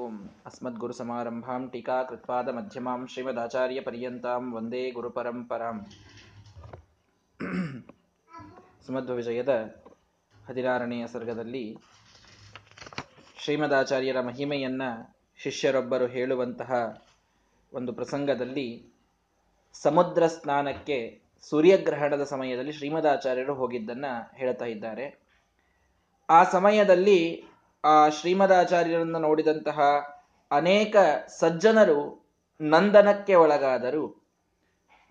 ಓಂ ಮಧ್ಯಮಾಂ ಶ್ರೀಮದಾಚಾರ್ಯ ಪರ್ಯಂತಾಂ ವಂದೇ ಗುರುಪರಂಪರಾಂ ಸುಮಧ್ವ ವಿಜಯದ ಹದಿನಾರನೆಯ ಸರ್ಗದಲ್ಲಿ ಶ್ರೀಮದಾಚಾರ್ಯರ ಮಹಿಮೆಯನ್ನ ಶಿಷ್ಯರೊಬ್ಬರು ಹೇಳುವಂತಹ ಒಂದು ಪ್ರಸಂಗದಲ್ಲಿ ಸಮುದ್ರ ಸ್ನಾನಕ್ಕೆ ಸೂರ್ಯಗ್ರಹಣದ ಸಮಯದಲ್ಲಿ ಶ್ರೀಮದಾಚಾರ್ಯರು ಹೋಗಿದ್ದನ್ನ ಹೇಳ್ತಾ ಇದ್ದಾರೆ. ಆ ಸಮಯದಲ್ಲಿ ಆ ಶ್ರೀಮದಾಚಾರ್ಯರನ್ನು ನೋಡಿದಂತಹ ಅನೇಕ ಸಜ್ಜನರು ನಂದನಕ್ಕೆ ಒಳಗಾದರು.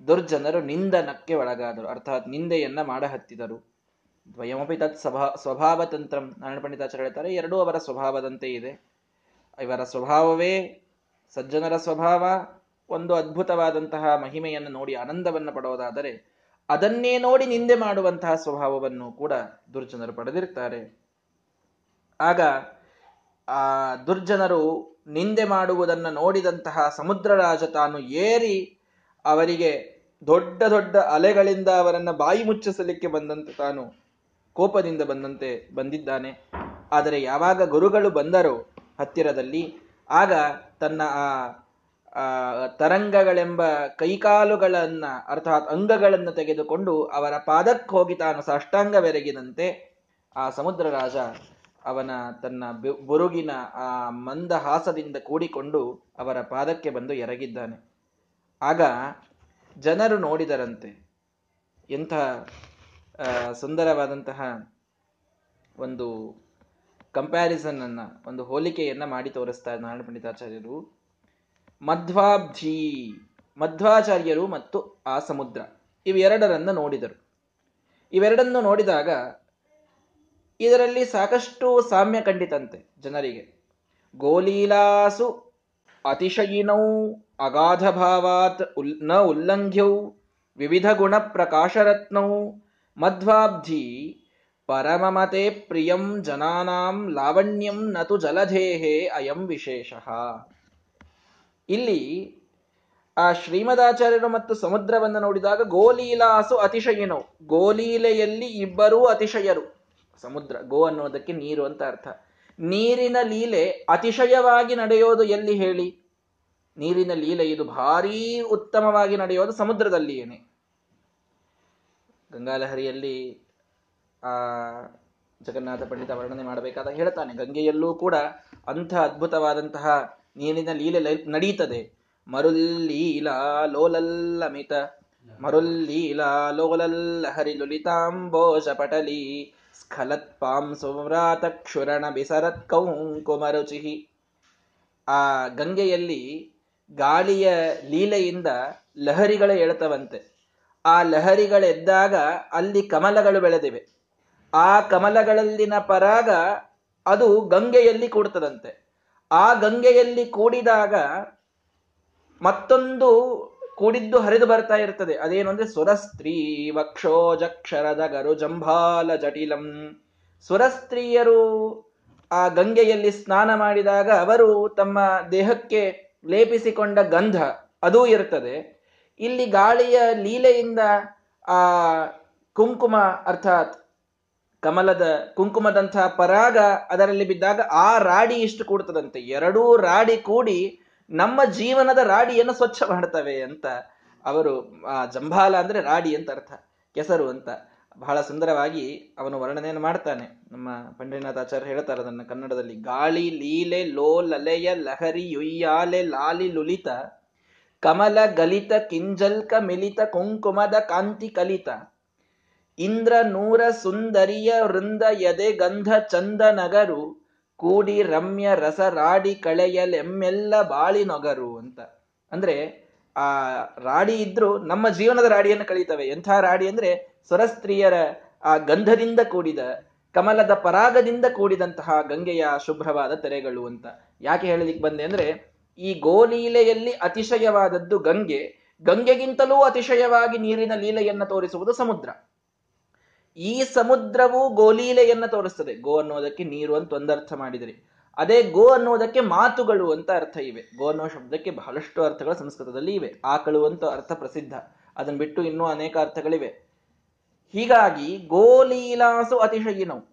ದುರ್ಜನರು ನಿಂದನಕ್ಕೆ ಒಳಗಾದರು. ಅರ್ಥಾತ್ ನಿಂದೆಯನ್ನ ಮಾಡಹತ್ತಿದರು. ದ್ವಯಮಪಿ ತತ್ ಸ್ವಭಾ ಸ್ವಭಾವ ತಂತ್ರಂ ನಾರಾಯಣ ಪಂಡಿತಾಚಾರ್ಯ ಹೇಳ್ತಾರೆ, ಎರಡೂ ಅವರ ಸ್ವಭಾವದಂತೆ ಇದೆ. ಇವರ ಸ್ವಭಾವವೇ ಸಜ್ಜನರ ಸ್ವಭಾವ. ಒಂದು ಅದ್ಭುತವಾದಂತಹ ಮಹಿಮೆಯನ್ನು ನೋಡಿ ಆನಂದವನ್ನು ಪಡೋದಾದರೆ ಅದನ್ನೇ ನೋಡಿ ನಿಂದೆ ಮಾಡುವಂತಹ ಸ್ವಭಾವವನ್ನು ಕೂಡ ದುರ್ಜನರು ಪಡೆದಿರ್ತಾರೆ. ಆಗ ಆ ದುರ್ಜನರು ನಿಂದೆ ಮಾಡುವುದನ್ನು ನೋಡಿದಂತಹ ಸಮುದ್ರ ರಾಜ ತಾನು ಏರಿ ಅವರಿಗೆ ದೊಡ್ಡ ದೊಡ್ಡ ಅಲೆಗಳಿಂದ ಅವರನ್ನು ಬಾಯಿ ಮುಚ್ಚಿಸಲಿಕ್ಕೆ ಬಂದಂತೆ ತಾನು ಕೋಪದಿಂದ ಬಂದಂತೆ ಬಂದಿದ್ದಾನೆ. ಆದರೆ ಯಾವಾಗ ಗುರುಗಳು ಬಂದರೋ ಹತ್ತಿರದಲ್ಲಿ ಆಗ ತನ್ನ ಆ ತರಂಗಗಳೆಂಬ ಕೈಕಾಲುಗಳನ್ನ ಅರ್ಥಾತ್ ಅಂಗಗಳನ್ನು ತೆಗೆದುಕೊಂಡು ಅವರ ಪಾದಕ್ಕೆ ಹೋಗಿ ತಾನು ಸಾಷ್ಟಾಂಗವೆರಗಿದಂತೆ ಆ ಸಮುದ್ರ ರಾಜ ಅವನ ತನ್ನ ಬುರುಗಿನ ಆ ಮಂದಹಾಸದಿಂದ ಕೂಡಿಕೊಂಡು ಅವರ ಪಾದಕ್ಕೆ ಬಂದು ಎರಗಿದ್ದಾನೆ. ಆಗ ಜನರು ನೋಡಿದರಂತೆ. ಎಂಥ ಸುಂದರವಾದಂತಹ ಒಂದು ಕಂಪ್ಯಾರಿಸನ್ ಅನ್ನ ಒಂದು ಹೋಲಿಕೆಯನ್ನ ಮಾಡಿ ತೋರಿಸ್ತಾರೆ ನಾರಾಯಣ ಪಂಡಿತಾಚಾರ್ಯರು. ಮಧ್ವಾಬ್ಧಿ, ಮಧ್ವಾಚಾರ್ಯರು ಮತ್ತು ಆ ಸಮುದ್ರ, ಇವೆರಡರನ್ನ ನೋಡಿದರು. ಇವೆರಡನ್ನು ನೋಡಿದಾಗ ಇದರಲ್ಲಿ ಸಾಕಷ್ಟು ಸಾಮ್ಯ ಕಂಡಿತಂತೆ ಜನರಿಗೆ. ಗೋಲೀಲಾಸು ಅತಿಶಯಿನೌ ಅಗಾಧ ಭಾವಾತ್ ಉಲ್, ನ ಉಲ್ಲಂಘ್ಯೌ ವಿವಿಧ ಗುಣ ಪ್ರಕಾಶರತ್ನೌ ಮಧ್ವಾಬ್ಧಿ ಪರಮಮತೆ ಪ್ರಿಯಂ ಜನಾನಾಂ ಲಾವಣ್ಯಂ ನತು ಜಲಧೇಹೇ ಅಯಂ ವಿಶೇಷ. ಇಲ್ಲಿ ಆ ಶ್ರೀಮದಾಚಾರ್ಯರು ಮತ್ತು ಸಮುದ್ರವನ್ನು ನೋಡಿದಾಗ ಗೋಲೀಲಾಸು ಅತಿಶಯಿನವು ಗೋಲೀಲೆಯಲ್ಲಿ ಇಬ್ಬರೂ ಅತಿಶಯರು. ಸಮುದ್ರ, ಗೋ ಅನ್ನೋದಕ್ಕೆ ನೀರು ಅಂತ ಅರ್ಥ. ನೀರಿನ ಲೀಲೆ ಅತಿಶಯವಾಗಿ ನಡೆಯೋದು ಎಲ್ಲಿ ಹೇಳಿ? ನೀರಿನ ಲೀಲೆ ಇದು ಭಾರೀ ಉತ್ತಮವಾಗಿ ನಡೆಯೋದು ಸಮುದ್ರದಲ್ಲಿಯೇನೆ ಗಂಗಾಲಹರಿಯಲ್ಲಿ, ಆ, ಜಗನ್ನಾಥ ಪಂಡಿತ ವರ್ಣನೆ ಮಾಡಬೇಕಾದ ಹೇಳ್ತಾನೆ, ಗಂಗೆಯಲ್ಲೂ ಕೂಡ ಅಂಥ ಅದ್ಭುತವಾದಂತಹ ನೀರಿನ ಲೀಲೆ ನಡೀತದೆ. ಮರುಲ್ಲೀಲಾ ಲೋಲಲ್ಲಮಿತ, ಮರುಲ್ಲೀಲಾ ಲೋಲಲ್ಲ ಹರಿ ಲುಲಿತಾಂಬೋಷ ಪಟಲಿ ಸ್ಖಲತ್ಪಾಂ ಸುವ್ರಾತ ಕ್ಷುರಣ ಬಿಸರತ್ ಕೌಂಕುಮರುಚಿಹಿ ಆ ಗಂಗೆಯಲ್ಲಿ ಗಾಳಿಯ ಲೀಲೆಯಿಂದ ಲಹರಿಗಳು ಎಳತವಂತೆ ಆ ಲಹರಿಗಳೆದ್ದಾಗ ಅಲ್ಲಿ ಕಮಲಗಳು ಬೆಳೆದಿವೆ. ಆ ಕಮಲಗಳಲ್ಲಿನ ಪರಾಗ ಅದು ಗಂಗೆಯಲ್ಲಿ ಕೂಡ್ತದಂತೆ ಆ ಗಂಗೆಯಲ್ಲಿ ಕೂಡಿದಾಗ ಮತ್ತೊಂದು ಕೂಡಿದ್ದು ಹರಿದು ಬರ್ತಾ ಇರ್ತದೆ. ಅದೇನು ಅಂದ್ರೆ ಸುರಸ್ತ್ರೀ ವಕ್ಷೋಜಕ್ಷರದ ಗರು ಜಂಭಾಲ ಜಟಿಲಂ. ಸುರಸ್ತ್ರೀಯರು ಆ ಗಂಗೆಯಲ್ಲಿ ಸ್ನಾನ ಮಾಡಿದಾಗ ಅವರು ತಮ್ಮ ದೇಹಕ್ಕೆ ಲೇಪಿಸಿಕೊಂಡ ಗಂಧ, ಅದೂ ಇರ್ತದೆ. ಇಲ್ಲಿ ಗಾಳಿಯ ಲೀಲೆಯಿಂದ ಆ ಕುಂಕುಮ ಅರ್ಥಾತ್ ಕಮಲದ ಕುಂಕುಮದಂತಹ ಪರಾಗ ಅದರಲ್ಲಿ ಬಿದ್ದಾಗ ಆ ರಾಡಿ ಇಷ್ಟು ಕೂಡ್ತದಂತೆ. ಎರಡೂ ರಾಡಿ ಕೂಡಿ ನಮ್ಮ ಜೀವನದ ರಾಡಿಯನ್ನು ಸ್ವಚ್ಛ ಮಾಡ್ತವೆ ಅಂತ ಅವರು, ಆ ಜಂಭಾಲ ಅಂದ್ರೆ ರಾಡಿ ಅಂತ ಅರ್ಥ, ಕೆಸರು ಅಂತ. ಬಹಳ ಸುಂದರವಾಗಿ ಅವನು ವರ್ಣನೆಯನ್ನು ಮಾಡ್ತಾನೆ. ನಮ್ಮ ಪಂಡಿನಾಥಾಚಾರ್ಯ ಹೇಳ್ತಾರೆ ಅದನ್ನ ಕನ್ನಡದಲ್ಲಿ, ಗಾಳಿ, ಲೀಲೆ, ಲೋ, ಲಲೆಯ, ಲಹರಿ ಯುಯ್ಯಾಲೆ ಲಾಲಿ, ಲುಲಿತ, ಕಮಲ, ಗಲಿತ ಕಿಂಜಲ್ಕ ಮಿಲಿತ ಕುಂಕುಮದ ಕಾಂತಿ, ಕಲಿತ, ಇಂದ್ರ ನೂರ ಸುಂದರಿಯ ವೃಂದ ಎದೆ ಗಂಧ ಚಂದ ನಗರು ಕೂಡಿ ರಮ್ಯ ರಸ ರಾಡಿ ಕಳೆಯಲೆಮ್ಮೆಲ್ಲ ಬಾಳಿ ನೊಗರು ಅಂತ. ಅಂದ್ರೆ ಆ ರಾಡಿ ಇದ್ರು ನಮ್ಮ ಜೀವನದ ರಾಡಿಯನ್ನು ಕಳೀತವೆ ಎಂಥ ರಾಡಿ ಅಂದ್ರೆ ಸ್ವರಸ್ತ್ರೀಯರ ಆ ಗಂಧದಿಂದ ಕೂಡಿದ, ಕಮಲದ ಪರಾಗದಿಂದ ಕೂಡಿದಂತಹ ಗಂಗೆಯ ಶುಭ್ರವಾದ ತೆರೆಗಳು ಅಂತ. ಯಾಕೆ ಹೇಳಲಿಕ್ಕೆ ಬಂದೆ ಅಂದ್ರೆ ಈ ಗೋಲೀಲೆಯಲ್ಲಿ ಅತಿಶಯವಾದದ್ದು ಗಂಗೆ. ಗಂಗೆಗಿಂತಲೂ ಅತಿಶಯವಾಗಿ ನೀರಿನ ಲೀಲೆಯನ್ನು ತೋರಿಸುವುದು ಸಮುದ್ರ. ಈ ಸಮುದ್ರವು ಗೋಲೀಲೆಯನ್ನ ತೋರಿಸ್ತದೆ. ಗೋ ಅನ್ನೋದಕ್ಕೆ ನೀರು ಅಂತ ಒಂದರ್ಥ ಮಾಡಿದರೆ. ಅದೇ ಗೋ ಅನ್ನೋದಕ್ಕೆ ಮಾತುಗಳು ಅಂತ ಅರ್ಥ ಇವೆ. ಗೋ ಅನ್ನೋ ಶಬ್ದಕ್ಕೆ ಬಹಳಷ್ಟು ಅರ್ಥಗಳು ಸಂಸ್ಕೃತದಲ್ಲಿ ಇವೆ. ಆಕಳು ಅಂತ ಅರ್ಥ ಪ್ರಸಿದ್ಧ. ಅದನ್ನ ಬಿಟ್ಟು ಇನ್ನೂ ಅನೇಕ ಅರ್ಥಗಳಿವೆ. ಹೀಗಾಗಿ ಗೋಲೀಲಾಸು ಅತಿಶಯಿನವು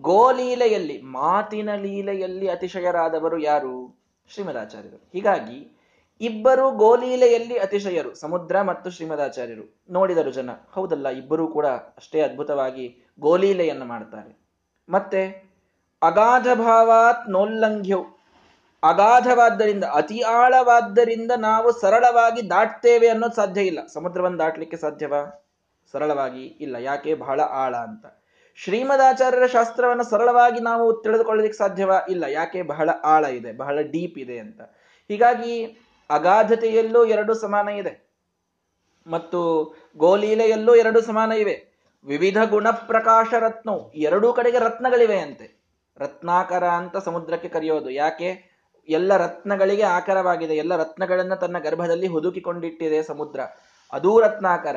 ಗೋಲೀಲೆಯಲ್ಲಿ, ಮಾತಿನ ಲೀಲೆಯಲ್ಲಿ ಅತಿಶಯರಾದವರು ಯಾರು? ಶ್ರೀಮದಾಚಾರ್ಯರು. ಹೀಗಾಗಿ ಇಬ್ಬರು ಗೋಲೀಲೆಯಲ್ಲಿ ಅತಿಶಯರು, ಸಮುದ್ರ ಮತ್ತು ಶ್ರೀಮದಾಚಾರ್ಯರು. ನೋಡಿದರು ಜನ. ಹೌದಲ್ಲ, ಇಬ್ಬರೂ ಕೂಡ ಅಷ್ಟೇ ಅದ್ಭುತವಾಗಿ ಗೋಲೀಲೆಯನ್ನು ಮಾಡ್ತಾರೆ ಮತ್ತೆ ಅಗಾಧ ಭಾವಾತ್ ನೋಲ್ಲಂಘ್ಯವು ಅಗಾಧವಾದ್ದರಿಂದ, ಅತಿ ಆಳವಾದ್ದರಿಂದ ನಾವು ಸರಳವಾಗಿ ದಾಟ್ತೇವೆ ಅನ್ನೋದು ಸಾಧ್ಯ ಇಲ್ಲ. ಸಮುದ್ರವನ್ನು ದಾಟ್ಲಿಕ್ಕೆ ಸಾಧ್ಯವಾ? ಸರಳವಾಗಿ ಇಲ್ಲ. ಯಾಕೆ? ಬಹಳ ಆಳ ಅಂತ. ಶ್ರೀಮದಾಚಾರ್ಯರ ಶಾಸ್ತ್ರವನ್ನು ಸರಳವಾಗಿ ನಾವು ತಿಳಿದುಕೊಳ್ಳಲಿಕ್ಕೆ ಸಾಧ್ಯವಾ? ಇಲ್ಲ. ಯಾಕೆ? ಬಹಳ ಆಳ ಇದೆ. ಬಹಳ ಡೀಪ್ ಇದೆ ಅಂತ. ಹೀಗಾಗಿ ಅಗಾಧತೆಯಲ್ಲೂ ಎರಡು ಸಮಾನ ಇದೆ. ಮತ್ತು ಗೋಲೀಲೆಯಲ್ಲೂ ಎರಡು ಸಮಾನ ಇವೆ. ವಿವಿಧ ಗುಣ ಪ್ರಕಾಶ ರತ್ನ ಎರಡೂ ಕಡೆಗೆ ರತ್ನಗಳಿವೆ ಅಂತೆ ರತ್ನಾಕರ ಅಂತ ಸಮುದ್ರಕ್ಕೆ ಕರೆಯೋದು. ಯಾಕೆ? ಎಲ್ಲ ರತ್ನಗಳಿಗೆ ಆಕರವಾಗಿದೆ. ಎಲ್ಲ ರತ್ನಗಳನ್ನ ತನ್ನ ಗರ್ಭದಲ್ಲಿ ಹುದುಕಿಕೊಂಡಿಟ್ಟಿದೆ ಸಮುದ್ರ. ಅದೂ ರತ್ನಾಕರ.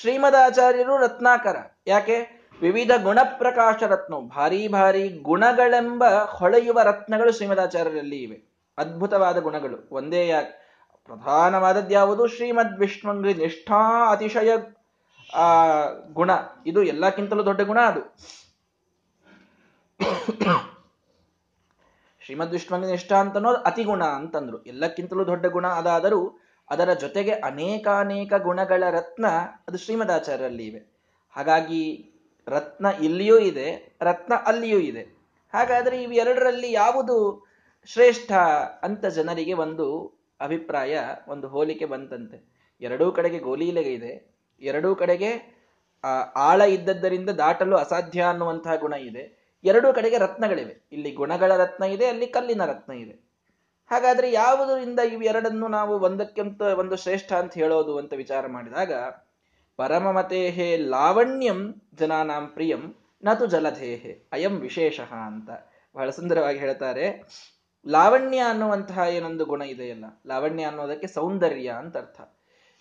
ಶ್ರೀಮದಾಚಾರ್ಯರು ರತ್ನಾಕರ. ಯಾಕೆ? ವಿವಿಧ ಗುಣ ಪ್ರಕಾಶ ರತ್ನ ಭಾರಿ ಭಾರಿ ಗುಣಗಳೆಂಬ ಹೊಳೆಯುವ ರತ್ನಗಳು ಶ್ರೀಮದಾಚಾರ್ಯರಲ್ಲಿ ಇವೆ. ಅದ್ಭುತವಾದ ಗುಣಗಳು. ಒಂದೇ ಯಾಕೆ? ಪ್ರಧಾನವಾದದ್ದು ಯಾವುದು? ಶ್ರೀಮದ್ ವಿಷ್ಣುಂಗ್ರಿ ನಿಷ್ಠಾ ಅತಿಶಯ, ಆ, ಗುಣ. ಇದು ಎಲ್ಲಕ್ಕಿಂತಲೂ ದೊಡ್ಡ ಗುಣ ಅದು. ಶ್ರೀಮದ್ ವಿಷ್ಣುಂಗ್ರಿ ನಿಷ್ಠಾ ಅಂತನೋದು ಅತಿ ಗುಣ ಅಂತಂದ್ರು. ಎಲ್ಲಕ್ಕಿಂತಲೂ ದೊಡ್ಡ ಗುಣ ಅದಾದರೂ ಅದರ ಜೊತೆಗೆ ಅನೇಕಾನೇಕ ಗುಣಗಳ ರತ್ನ ಅದು ಶ್ರೀಮದಾಚಾರ್ಯರಲ್ಲಿ ಇವೆ. ಹಾಗಾಗಿ ರತ್ನ ಇಲ್ಲಿಯೂ ಇದೆ, ರತ್ನ ಅಲ್ಲಿಯೂ ಇದೆ. ಹಾಗಾದ್ರೆ ಇವೆರಡರಲ್ಲಿ ಯಾವುದು ಶ್ರೇಷ್ಠ ಅಂತ ಜನರಿಗೆ ಒಂದು ಅಭಿಪ್ರಾಯ ಒಂದು ಹೋಲಿಕೆ ಬಂತಂತೆ. ಎರಡೂ ಕಡೆಗೆ ಗೋಲೀಲೆಗೆ ಇದೆ. ಎರಡೂ ಕಡೆಗೆ ಆಳ ಇದ್ದದ್ದರಿಂದ ದಾಟಲು ಅಸಾಧ್ಯ ಅನ್ನುವಂತಹ ಗುಣ ಇದೆ. ಎರಡೂ ಕಡೆಗೆ ರತ್ನಗಳಿವೆ. ಇಲ್ಲಿ ಗುಣಗಳ ರತ್ನ ಇದೆ, ಅಲ್ಲಿ ಕಲ್ಲಿನ ರತ್ನ ಇದೆ. ಹಾಗಾದ್ರೆ ಯಾವುದರಿಂದ ಇವೆರಡನ್ನು ನಾವು ಒಂದಕ್ಕಿಂತ ಒಂದು ಶ್ರೇಷ್ಠ ಅಂತ ಹೇಳೋದು ಅಂತ ವಿಚಾರ ಮಾಡಿದಾಗ, ಪರಮಮತೇಹೇ ಲಾವಣ್ಯಂ ಜನಾನಾಂ ಪ್ರಿಯಂ ನತು ಜಲಧೇಹೆ, ಅಯಂ ವಿಶೇಷ ಅಂತ ಬಹಳ ಸುಂದರವಾಗಿ ಹೇಳ್ತಾರೆ. ಲಾವಣ್ಯ ಅನ್ನುವಂತಹ ಏನೊಂದು ಗುಣ ಇದೆಯಲ್ಲ ಲಾವಣ್ಯ ಅನ್ನೋದಕ್ಕೆ ಸೌಂದರ್ಯ ಅಂತ ಅರ್ಥ.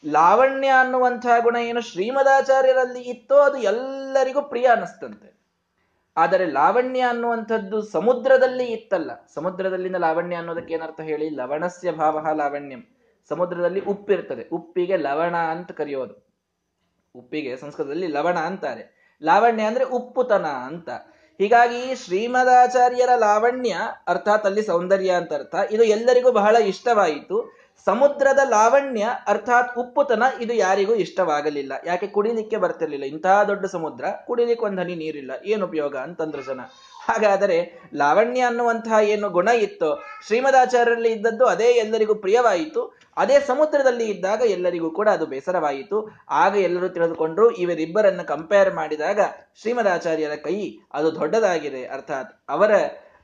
ಲಾವಣ್ಯ ಅನ್ನುವಂತಹ ಗುಣ ಏನು? ಶ್ರೀಮದಾಚಾರ್ಯರಲ್ಲಿ ಇತ್ತೋ ಅದು ಎಲ್ಲರಿಗೂ ಪ್ರಿಯ ಅನ್ನಿಸ್ತಂತೆ. ಆದರೆ ಲಾವಣ್ಯ ಅನ್ನುವಂಥದ್ದು ಸಮುದ್ರದಲ್ಲಿ ಇತ್ತಲ್ಲ. ಸಮುದ್ರದಲ್ಲಿನ ಲಾವಣ್ಯ ಅನ್ನೋದಕ್ಕೆ ಏನರ್ಥ ಹೇಳಿ? ಲವಣಸ್ಯ ಭಾವ ಲಾವಣ್ಯಂ. ಸಮುದ್ರದಲ್ಲಿ ಉಪ್ಪಿರ್ತದೆ. ಉಪ್ಪಿಗೆ ಲವಣ ಅಂತ ಕರೆಯೋದು. ಉಪ್ಪಿಗೆ ಸಂಸ್ಕೃತದಲ್ಲಿ ಲವಣ ಅಂತಾರೆ. ಲಾವಣ್ಯ ಅಂದ್ರೆ ಉಪ್ಪುತನ ಅಂತ. ಹೀಗಾಗಿ ಶ್ರೀಮದಾಚಾರ್ಯರ ಲಾವಣ್ಯ, ಅರ್ಥಾತ್ ಅಲ್ಲಿ ಸೌಂದರ್ಯ ಅಂತ ಅರ್ಥ, ಇದು ಎಲ್ಲರಿಗೂ ಬಹಳ ಇಷ್ಟವಾಯಿತು. ಸಮುದ್ರದ ಲಾವಣ್ಯ, ಅರ್ಥಾತ್ ಉಪ್ಪುತನ, ಇದು ಯಾರಿಗೂ ಇಷ್ಟವಾಗಲಿಲ್ಲ. ಯಾಕೆ ಕುಡಿಲಿಕ್ಕೆ ಬರ್ತಿರ್ಲಿಲ್ಲ. ಇಂತಹ ದೊಡ್ಡ ಸಮುದ್ರ, ಕುಡಿಲಿಕ್ಕೆ ಒಂದು ಹನಿ ನೀರಿಲ್ಲ. ಏನು ಉಪಯೋಗ ಅಂತಂದ್ರು ಜನ. ಹಾಗಾದರೆ ಲಾವಣ್ಯ ಅನ್ನುವಂತಹ ಏನು ಗುಣ ಇತ್ತು, ಶ್ರೀಮದಾಚಾರ್ಯರಲ್ಲಿ ಇದ್ದದ್ದು ಅದೇ ಎಲ್ಲರಿಗೂ ಪ್ರಿಯವಾಯಿತು, ಅದೇ ಸಮುದ್ರದಲ್ಲಿ ಇದ್ದಾಗ ಎಲ್ಲರಿಗೂ ಕೂಡ ಅದು ಬೇಸರವಾಯಿತು. ಆಗ ಎಲ್ಲರೂ ತಿಳಿದುಕೊಂಡ್ರು ಇವರಿಬ್ಬರನ್ನು ಕಂಪೇರ್ ಮಾಡಿದಾಗ ಶ್ರೀಮದಾಚಾರ್ಯರ ಕೈ ಅದು ದೊಡ್ಡದಾಗಿದೆ. ಅರ್ಥಾತ್ ಅವರ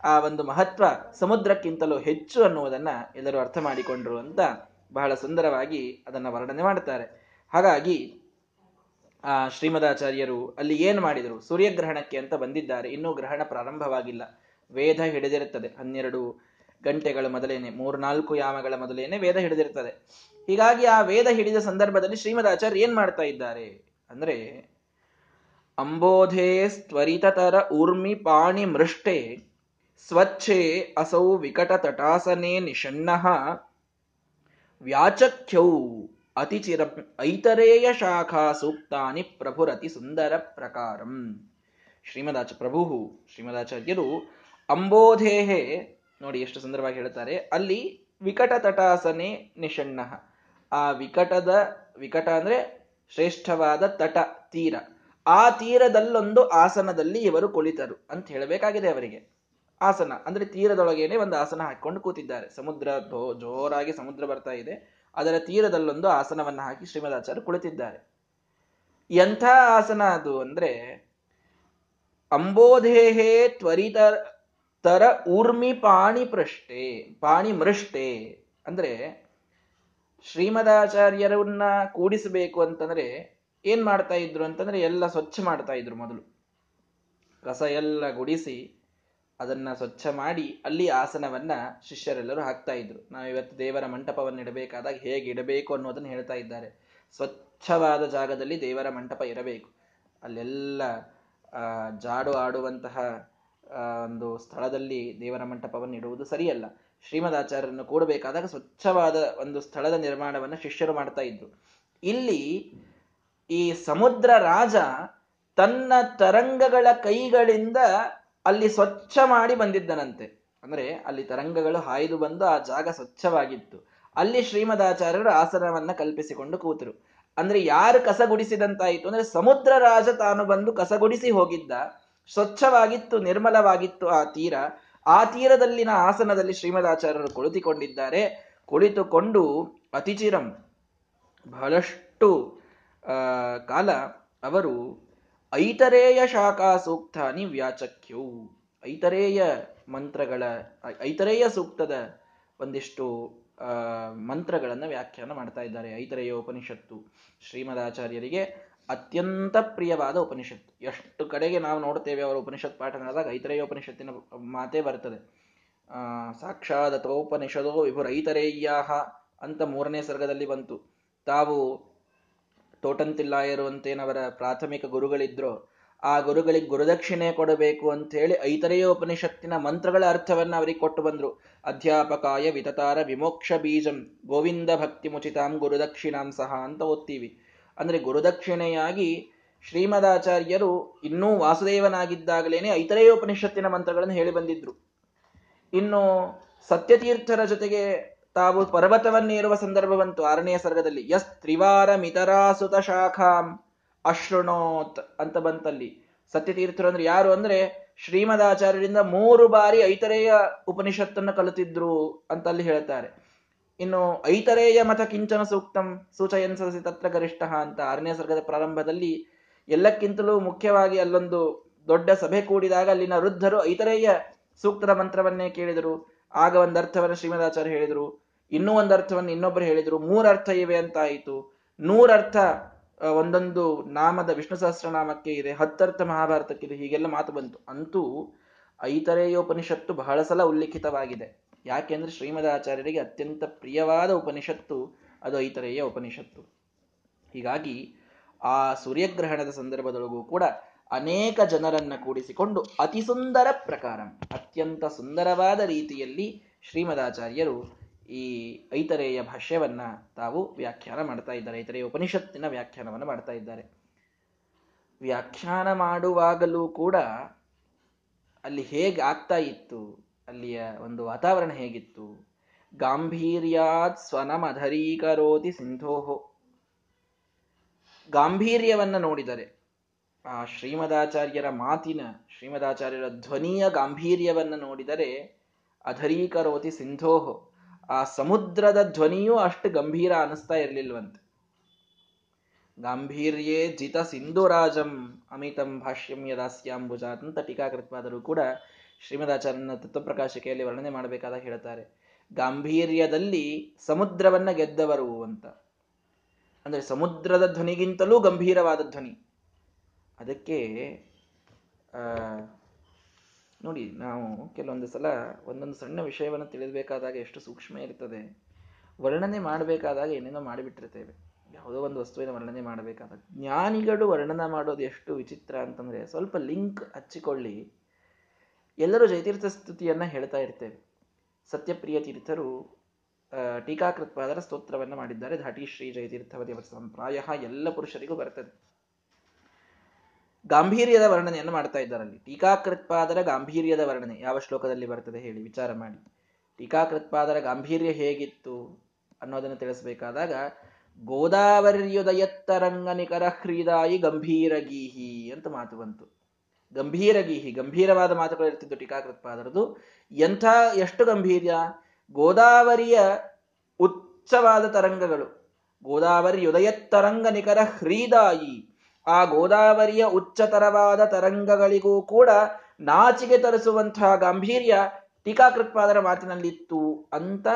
ಆ ಒಂದು ಮಹತ್ವ ಸಮುದ್ರಕ್ಕಿಂತಲೂ ಹೆಚ್ಚು ಅನ್ನುವುದನ್ನ ಎಲ್ಲರೂ ಅರ್ಥ ಮಾಡಿಕೊಂಡ್ರು ಅಂತ ಬಹಳ ಸುಂದರವಾಗಿ ಅದನ್ನ ವರ್ಣನೆ ಮಾಡ್ತಾರೆ. ಹಾಗಾಗಿ ಆ, ಶ್ರೀಮದಾಚಾರ್ಯರು ಅಲ್ಲಿ ಏನು ಮಾಡಿದರು? ಸೂರ್ಯಗ್ರಹಣಕ್ಕೆ ಅಂತ ಬಂದಿದ್ದಾರೆ. ಇನ್ನೂ ಗ್ರಹಣ ಪ್ರಾರಂಭವಾಗಿಲ್ಲ. ವೇದ ಹಿಡಿದಿರುತ್ತದೆ. ಹನ್ನೆರಡು ಗಂಟೆಗಳ ಮೊದಲೇನೆ, ಮೂರ್ನಾಲ್ಕು ಯಾಮಗಳ ಮೊದಲೇನೆ ವೇದ ಹಿಡಿದಿರ್ತದೆ ಹೀಗಾಗಿ ಆ ವೇದ ಹಿಡಿದ ಸಂದರ್ಭದಲ್ಲಿ ಶ್ರೀಮದಾಚಾರ್ಯ ಏನ್ ಮಾಡ್ತಾ ಇದ್ದಾರೆ ಅಂದ್ರೆ, ಅಂಬೋಧೇ ಸ್ತ್ವರಿತತರ ಊರ್ಮಿ ಪಾಣಿ ಮೃಷ್ಟೆ, ಸ್ವಚ್ಛೆ ಅಸೌ ವಿಕಟ ತಟಾಸನೆ ನಿಷಣ್ಣ ವ್ಯಾಚಖ್ಯೌ ಅತಿಚಿರ ಐತರೇಯ ಶಾಖಾ ಸೂಕ್ತಾನಿ ಪ್ರಭುರತಿ ಸುಂದರ ಪ್ರಕಾರಂ. ಶ್ರೀಮದಾಚ ಪ್ರಭು ಶ್ರೀಮದಾಚಾರ್ಯರು ಅಂಬೋಧೇಹೆ, ನೋಡಿ ಎಷ್ಟು ಸುಂದರವಾಗಿ ಹೇಳ್ತಾರೆ, ಅಲ್ಲಿ ವಿಕಟ ತಟಾಸನೆ ನಿಷಣ್ಣ. ಆ ವಿಕಟದ, ವಿಕಟ ಅಂದ್ರೆ ಶ್ರೇಷ್ಠವಾದ ತಟ, ತೀರ. ಆ ತೀರದಲ್ಲೊಂದು ಆಸನದಲ್ಲಿ ಇವರು ಕುಳಿತರು ಅಂತ ಹೇಳಬೇಕಾಗಿದೆ ಅವರಿಗೆ. ಆಸನ, ಅಂದ್ರೆ ತೀರದೊಳಗೇನೆ ಒಂದು ಆಸನ ಹಾಕೊಂಡು ಕೂತಿದ್ದಾರೆ. ಸಮುದ್ರ ಜೋರಾಗಿ ಸಮುದ್ರ ಬರ್ತಾ ಇದೆ. ಅದರ ತೀರದಲ್ಲೊಂದು ಆಸನವನ್ನ ಹಾಕಿ ಶ್ರೀಮದಾಚಾರ್ಯ ಕುಳಿತಿದ್ದಾರೆ. ಎಂಥ ಆಸನ ಅದು ಅಂದ್ರೆ, ಅಂಬೋಧೇಹೇ ತ್ವರಿತ ತರ ಊರ್ಮಿ ಪಾಣಿ ಪೃಷ್ಟೆ ಪಾಣಿ ಮೃಷ್ಟೆ. ಅಂದ್ರೆ, ಶ್ರೀಮದಾಚಾರ್ಯರನ್ನ ಕೂಡಿಸಬೇಕು ಅಂತಂದ್ರೆ ಏನ್ ಮಾಡ್ತಾ ಇದ್ರು ಅಂತಂದ್ರೆ ಎಲ್ಲ ಸ್ವಚ್ಛ ಮಾಡ್ತಾ ಇದ್ರು ಮೊದಲು. ಕಸ ಎಲ್ಲ ಗುಡಿಸಿ ಅದನ್ನ ಸ್ವಚ್ಛ ಮಾಡಿ ಅಲ್ಲಿ ಆಸನವನ್ನ ಶಿಷ್ಯರೆಲ್ಲರೂ ಹಾಕ್ತಾ ಇದ್ರು. ನಾವು ಇವತ್ತು ದೇವರ ಮಂಟಪವನ್ನು ಇಡಬೇಕಾದಾಗ ಹೇಗೆ ಇಡಬೇಕು ಅನ್ನೋದನ್ನ ಹೇಳ್ತಾ ಇದ್ದಾರೆ. ಸ್ವಚ್ಛವಾದ ಜಾಗದಲ್ಲಿ ದೇವರ ಮಂಟಪ ಇರಬೇಕು. ಅಲ್ಲೆಲ್ಲ ಜಾಡು ಆಡುವಂತಹ ಒಂದು ಸ್ಥಳದಲ್ಲಿ ದೇವರ ಮಂಟಪವನ್ನು ಇಡುವುದು ಸರಿಯಲ್ಲ. ಶ್ರೀಮದಾಚಾರ್ಯರನ್ನು ಕೂಡಬೇಕಾದಾಗ ಸ್ವಚ್ಛವಾದ ಒಂದು ಸ್ಥಳದ ನಿರ್ಮಾಣವನ್ನು ಶಿಷ್ಯರು ಮಾಡ್ತಾ ಇದ್ರು. ಇಲ್ಲಿ ಈ ಸಮುದ್ರ ರಾಜ ತನ್ನ ತರಂಗಗಳ ಕೈಗಳಿಂದ ಅಲ್ಲಿ ಸ್ವಚ್ಛ ಮಾಡಿ ಬಂದಿದ್ದನಂತೆ. ಅಂದ್ರೆ ಅಲ್ಲಿ ತರಂಗಗಳು ಹಾಯ್ದು ಬಂದು ಆ ಜಾಗ ಸ್ವಚ್ಛವಾಗಿತ್ತು. ಅಲ್ಲಿ ಶ್ರೀಮದಾಚಾರ್ಯರು ಆಸನವನ್ನ ಕಲ್ಪಿಸಿಕೊಂಡು ಕೂತರು. ಅಂದ್ರೆ ಯಾರು ಕಸ ಗುಡಿಸಿದಂತಾಯಿತು ಅಂದ್ರೆ ಸಮುದ್ರ ರಾಜ ತಾನು ಬಂದು ಕಸ ಗುಡಿಸಿ ಹೋಗಿದ್ದ. ಸ್ವಚ್ಛವಾಗಿತ್ತು, ನಿರ್ಮಲವಾಗಿತ್ತು ಆ ತೀರ. ಆ ತೀರದಲ್ಲಿನ ಆಸನದಲ್ಲಿ ಶ್ರೀಮದಾಚಾರ್ಯರು ಕುಳಿತುಕೊಂಡಿದ್ದಾರೆ. ಕುಳಿತುಕೊಂಡು ಅತಿಚಿರಂ ಬಹಳಷ್ಟು ಕಾಲ ಅವರು ಐತರೇಯ ಶಾಖಾ ಸೂಕ್ತಾನಿ ವ್ಯಾಚಕ್ಯೌ. ಐತರೇಯ ಮಂತ್ರಗಳ ಐತರೇಯ ಸೂಕ್ತದ ಒಂದಿಷ್ಟು ಮಂತ್ರಗಳನ್ನು ವ್ಯಾಖ್ಯಾನ ಮಾಡ್ತಾ ಇದ್ದಾರೆ. ಐತರೇಯ ಉಪನಿಷತ್ತು. ಶ್ರೀಮದಾಚಾರ್ಯರಿಗೆ ಅತ್ಯಂತ ಪ್ರಿಯವಾದ ಉಪನಿಷತ್ತು. ಎಷ್ಟು ಕಡೆಗೆ ನಾವು ನೋಡ್ತೇವೆ ಅವರ ಉಪನಿಷತ್ ಪಾಠ ನಡೆದಾಗ ಐತರೇಯ ಉಪನಿಷತ್ತಿನ ಮಾತೇ ಬರ್ತದೆ. ಸಾಕ್ಷಾದತೋಪನಿಷದೋ ವಿಭುರೈತರೇಯ್ಯಾಹ ಅಂತ ಮೂರನೇ ಸರ್ಗದಲ್ಲಿ ಬಂತು. ತಾವು ತೋಟಂತಿಲ್ಲಾಯರು ಅಂತೇನವರ ಪ್ರಾಥಮಿಕ ಗುರುಗಳಿದ್ರು, ಆ ಗುರುಗಳಿಗೆ ಗುರುದಕ್ಷಿಣೆ ಕೊಡಬೇಕು ಅಂತ ಹೇಳಿ ಐತರೆಯ ಉಪನಿಷತ್ತಿನ ಮಂತ್ರಗಳ ಅರ್ಥವನ್ನು ಅವರಿಗೆ ಕೊಟ್ಟು ಬಂದ್ರು. ಅಧ್ಯಾಪಕಾಯ ವಿತತಾರ ವಿಮೋಕ್ಷ ಬೀಜಂ ಗೋವಿಂದ ಭಕ್ತಿ ಮುಚಿತಾಂ ಗುರುದಕ್ಷಿಣಾಂ ಸಹ ಅಂತ ಓದ್ತೀವಿ. ಅಂದ್ರೆ ಗುರುದಕ್ಷಿಣೆಯಾಗಿ ಶ್ರೀಮದಾಚಾರ್ಯರು ಇನ್ನೂ ವಾಸುದೇವನಾಗಿದ್ದಾಗಲೇನೆ ಐತರೆಯ ಉಪನಿಷತ್ತಿನ ಮಂತ್ರಗಳನ್ನು ಹೇಳಿ ಬಂದಿದ್ರು. ಇನ್ನು ಸತ್ಯತೀರ್ಥರ ಜೊತೆಗೆ ತಾವು ಪರ್ವತವನ್ನೇರುವ ಸಂದರ್ಭ ಬಂತು ಆರನೆಯ ಸರ್ಗದಲ್ಲಿ, ಯಸ್ ತ್ರಿವಾರ ಮಿತರಾಸುತ ಶಾಖಾಂ ಅಶೃಣೋತ್ ಅಂತ ಬಂತಲ್ಲಿ. ಸತ್ಯತೀರ್ಥರು ಅಂದ್ರೆ ಯಾರು ಅಂದ್ರೆ, ಶ್ರೀಮದಾಚಾರ್ಯರಿಂದ ಮೂರು ಬಾರಿ ಐತರೇಯ ಉಪನಿಷತ್ತನ್ನು ಕಲಿತಿದ್ರು ಅಂತ ಅಲ್ಲಿ ಹೇಳ್ತಾರೆ. ಇನ್ನು ಐತರೇಯ ಮತ ಕಿಂಚನ ಸೂಕ್ತಂ ಸೂಚಯನ್ ಸಸಿ ತತ್ರ ಗರಿಷ್ಠ ಅಂತ ಆರನೇ ಸರ್ಗದ ಪ್ರಾರಂಭದಲ್ಲಿ ಎಲ್ಲಕ್ಕಿಂತಲೂ ಮುಖ್ಯವಾಗಿ ಅಲ್ಲೊಂದು ದೊಡ್ಡ ಸಭೆ ಕೂಡಿದಾಗ ಅಲ್ಲಿನ ವೃದ್ಧರು ಐತರೇಯ ಸೂಕ್ತದ ಮಂತ್ರವನ್ನೇ ಕೇಳಿದರು. ಆಗ ಒಂದು ಅರ್ಥವನ್ನು ಶ್ರೀಮದಾಚಾರ್ಯ ಹೇಳಿದರು. ಇನ್ನೂ ಒಂದು ಅರ್ಥವನ್ನು ಇನ್ನೊಬ್ಬರು ಹೇಳಿದರು ಮೂರರ್ಥ ಇವೆ ಅಂತ ಆಯಿತು. ನೂರರ್ಥ ಒಂದೊಂದು ನಾಮದ ವಿಷ್ಣು ಸಹಸ್ರನಾಮಕ್ಕೆ ಇದೆ ಹತ್ತರ್ಥ ಇದೆ, ಹೀಗೆಲ್ಲ ಮಾತು ಬಂತು. ಅಂತೂ ಐತರೇಯೋಪನಿಷತ್ತು ಬಹಳ ಸಲ ಉಲ್ಲಿಖಿತವಾಗಿದೆ. ಯಾಕೆಂದ್ರೆ ಶ್ರೀಮದಾಚಾರ್ಯರಿಗೆ ಅತ್ಯಂತ ಪ್ರಿಯವಾದ ಉಪನಿಷತ್ತು ಅದು ಐತರೇಯ ಉಪನಿಷತ್ತು. ಹೀಗಾಗಿ ಆ ಸೂರ್ಯಗ್ರಹಣದ ಸಂದರ್ಭದೊಳಗೂ ಕೂಡ ಅನೇಕ ಜನರನ್ನ ಕೂಡಿಸಿಕೊಂಡು ಅತಿ ಸುಂದರ ಪ್ರಕಾರ, ಅತ್ಯಂತ ಸುಂದರವಾದ ರೀತಿಯಲ್ಲಿ ಶ್ರೀಮದಾಚಾರ್ಯರು ಈ ಐತರೇಯ ಭಾಷ್ಯವನ್ನ ತಾವು ವ್ಯಾಖ್ಯಾನ ಮಾಡ್ತಾ ಇದ್ದಾರೆ. ಐತರೇಯ ಉಪನಿಷತ್ತಿನ ವ್ಯಾಖ್ಯಾನವನ್ನು ಮಾಡ್ತಾ ಇದ್ದಾರೆ. ವ್ಯಾಖ್ಯಾನ ಮಾಡುವಾಗಲೂ ಕೂಡ ಅಲ್ಲಿ ಹೇಗೆ ಆಗ್ತಾ ಇತ್ತು? ಅಲ್ಲಿಯ ಒಂದು ವಾತಾವರಣ ಹೇಗಿತ್ತು? ಗಾಂಭೀರ್ಯಾತ್ ಸ್ವನಮಧರೀಕರೋತಿ ಸಿಂಧೋಹೋ. ಗಾಂಭೀರ್ಯವನ್ನ ನೋಡಿದರೆ ಆ ಶ್ರೀಮದಾಚಾರ್ಯರ ಮಾತಿನ, ಶ್ರೀಮದಾಚಾರ್ಯರ ಧ್ವನಿಯ ಗಾಂಭೀರ್ಯವನ್ನ ನೋಡಿದರೆ ಅಧರೀಕರೋತಿ ಸಿಂಧೋಹೋ. ಆ ಸಮುದ್ರದ ಧ್ವನಿಯೂ ಅಷ್ಟು ಗಂಭೀರ ಅನಿಸ್ತಾ ಇರಲಿಲ್ವಂತೆ. ಗಾಂಭೀರ್ಯೇ ಜಿತ ಸಿಂಧುರಾಜಂ ಅಮಿತಂ ಭಾಷ್ಯಂ ಯದಾಸ್ಯಾಂಬುಜ ಅಂತ ಟೀಕಾಕೃತವಾದರೂ ಕೂಡ ಶ್ರೀಮದಾಚಾರ್ಯನ ತತ್ವಪ್ರಕಾಶಿಕೆಯಲ್ಲಿ ವರ್ಣನೆ ಮಾಡಬೇಕಾದ ಹೇಳ್ತಾರೆ. ಗಾಂಭೀರ್ಯದಲ್ಲಿ ಸಮುದ್ರವನ್ನ ಗೆದ್ದವರು ಅಂತ. ಅಂದ್ರೆ ಸಮುದ್ರದ ಧ್ವನಿಗಿಂತಲೂ ಗಂಭೀರವಾದ ಧ್ವನಿ. ಅದಕ್ಕೆ ನೋಡಿ, ನಾವು ಕೆಲವೊಂದು ಸಲ ಒಂದೊಂದು ಸಣ್ಣ ವಿಷಯವನ್ನು ತಿಳಿದಬೇಕಾದಾಗ ಎಷ್ಟು ಸೂಕ್ಷ್ಮ ಇರ್ತದೆ. ವರ್ಣನೆ ಮಾಡಬೇಕಾದಾಗ ಏನೇನೋ ಮಾಡಿಬಿಟ್ಟಿರ್ತೇವೆ. ಯಾವುದೋ ಒಂದು ವಸ್ತುವಿನ ವರ್ಣನೆ ಮಾಡಬೇಕಾದಾಗ. ಜ್ಞಾನಿಗಳು ವರ್ಣನ ಮಾಡೋದು ಎಷ್ಟು ವಿಚಿತ್ರ ಅಂತಂದ್ರೆ ಸ್ವಲ್ಪ ಲಿಂಕ್ ಹಚ್ಚಿಕೊಳ್ಳಿ. ಎಲ್ಲರೂ ಜಯತೀರ್ಥ ಸ್ತುತಿಯನ್ನ ಹೇಳ್ತಾ ಇರ್ತೇವೆ. ಸತ್ಯಪ್ರಿಯ ತೀರ್ಥರು ಟೀಕಾಕೃತ್ವಾದರ ಸ್ತೋತ್ರವನ್ನು ಮಾಡಿದ್ದಾರೆ. ಧಾಟಿ ಶ್ರೀ ಜಯತೀರ್ಥವತಿ ಪ್ರಾಯ ಎಲ್ಲ ಪುರುಷರಿಗೂ ಬರ್ತದೆ. ಗಾಂಭೀರ್ಯದ ವರ್ಣನೆಯನ್ನು ಮಾಡ್ತಾ ಇದ್ದಾರೆ ಅಲ್ಲಿ ಟೀಕಾಕೃತ್ಪಾದರ ಗಾಂಭೀರ್ಯದ ವರ್ಣನೆ ಯಾವ ಶ್ಲೋಕದಲ್ಲಿ ಬರ್ತದೆ ಹೇಳಿ, ವಿಚಾರ ಮಾಡಿ. ಟೀಕಾಕೃತ್ಪಾದರ ಗಾಂಭೀರ್ಯ ಹೇಗಿತ್ತು ಅನ್ನೋದನ್ನು ತಿಳಿಸಬೇಕಾದಾಗ ಗೋದಾವರ್ಯುದಯತ್ತರಂಗ ನಿಖರ ಹ್ರೀದಾಯಿ ಗಂಭೀರ ಗೀಹಿ ಅಂತ ಮಾತು ಬಂತು. ಗಂಭೀರ ಗೀಹಿ, ಗಂಭೀರವಾದ ಮಾತುಗಳು ಇರ್ತಿದ್ದು ಟೀಕಾಕೃತ್ಪಾದರದು ಎಂಥ, ಎಷ್ಟು ಗಂಭೀರ್ಯ? ಗೋದಾವರಿಯ ಉಚ್ಚವಾದ ತರಂಗಗಳು. ಗೋದಾವರಿ ಉದಯತ್ತರಂಗ ನಿಕರ ಹ್ರೀದಾಯಿ ಆ ಗೋದಾವರಿಯ ಉಚ್ಚತರವಾದ ತರಂಗಗಳಿಗೂ ಕೂಡ ನಾಚಿಗೆ ತರಿಸುವಂತಹ ಗಾಂಭೀರ್ಯ ಟೀಕಾಕೃತ್ಪಾದರ ಮಾತಿನಲ್ಲಿತ್ತು ಅಂತ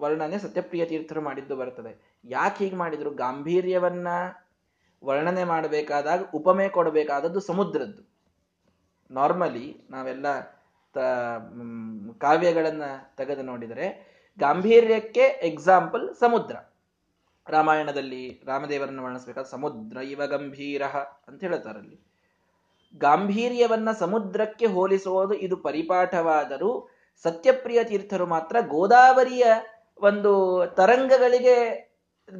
ವರ್ಣನೆ ಸತ್ಯಪ್ರಿಯ ತೀರ್ಥರು ಮಾಡಿದ್ದು ಬರ್ತದೆ ಯಾಕೆ ಹೀಗೆ ಮಾಡಿದ್ರು? ಗಾಂಭೀರ್ಯವನ್ನ ವರ್ಣನೆ ಮಾಡಬೇಕಾದಾಗ ಉಪಮೆ ಕೊಡಬೇಕಾದದ್ದು ಸಮುದ್ರದ್ದು. ನಾರ್ಮಲಿ ನಾವೆಲ್ಲ ಕಾವ್ಯಗಳನ್ನ ತೆಗೆದು ನೋಡಿದರೆ ಗಾಂಭೀರ್ಯಕ್ಕೆ ಎಕ್ಸಾಂಪಲ್ ಸಮುದ್ರ. ರಾಮಾಯಣದಲ್ಲಿ ರಾಮದೇವರನ್ನು ವರ್ಣಿಸ್ಬೇಕಾದ್ರೆ ಸಮುದ್ರ ಇವ ಗಂಭೀರ ಅಂತ ಹೇಳ್ತಾರಲ್ಲಿ ಗಾಂಭೀರ್ಯವನ್ನ ಸಮುದ್ರಕ್ಕೆ ಹೋಲಿಸುವುದು ಇದು ಪರಿಪಾಠವಾದರೂ ಸತ್ಯಪ್ರಿಯ ತೀರ್ಥರು ಮಾತ್ರ ಗೋದಾವರಿಯ ಒಂದು ತರಂಗಗಳಿಗೆ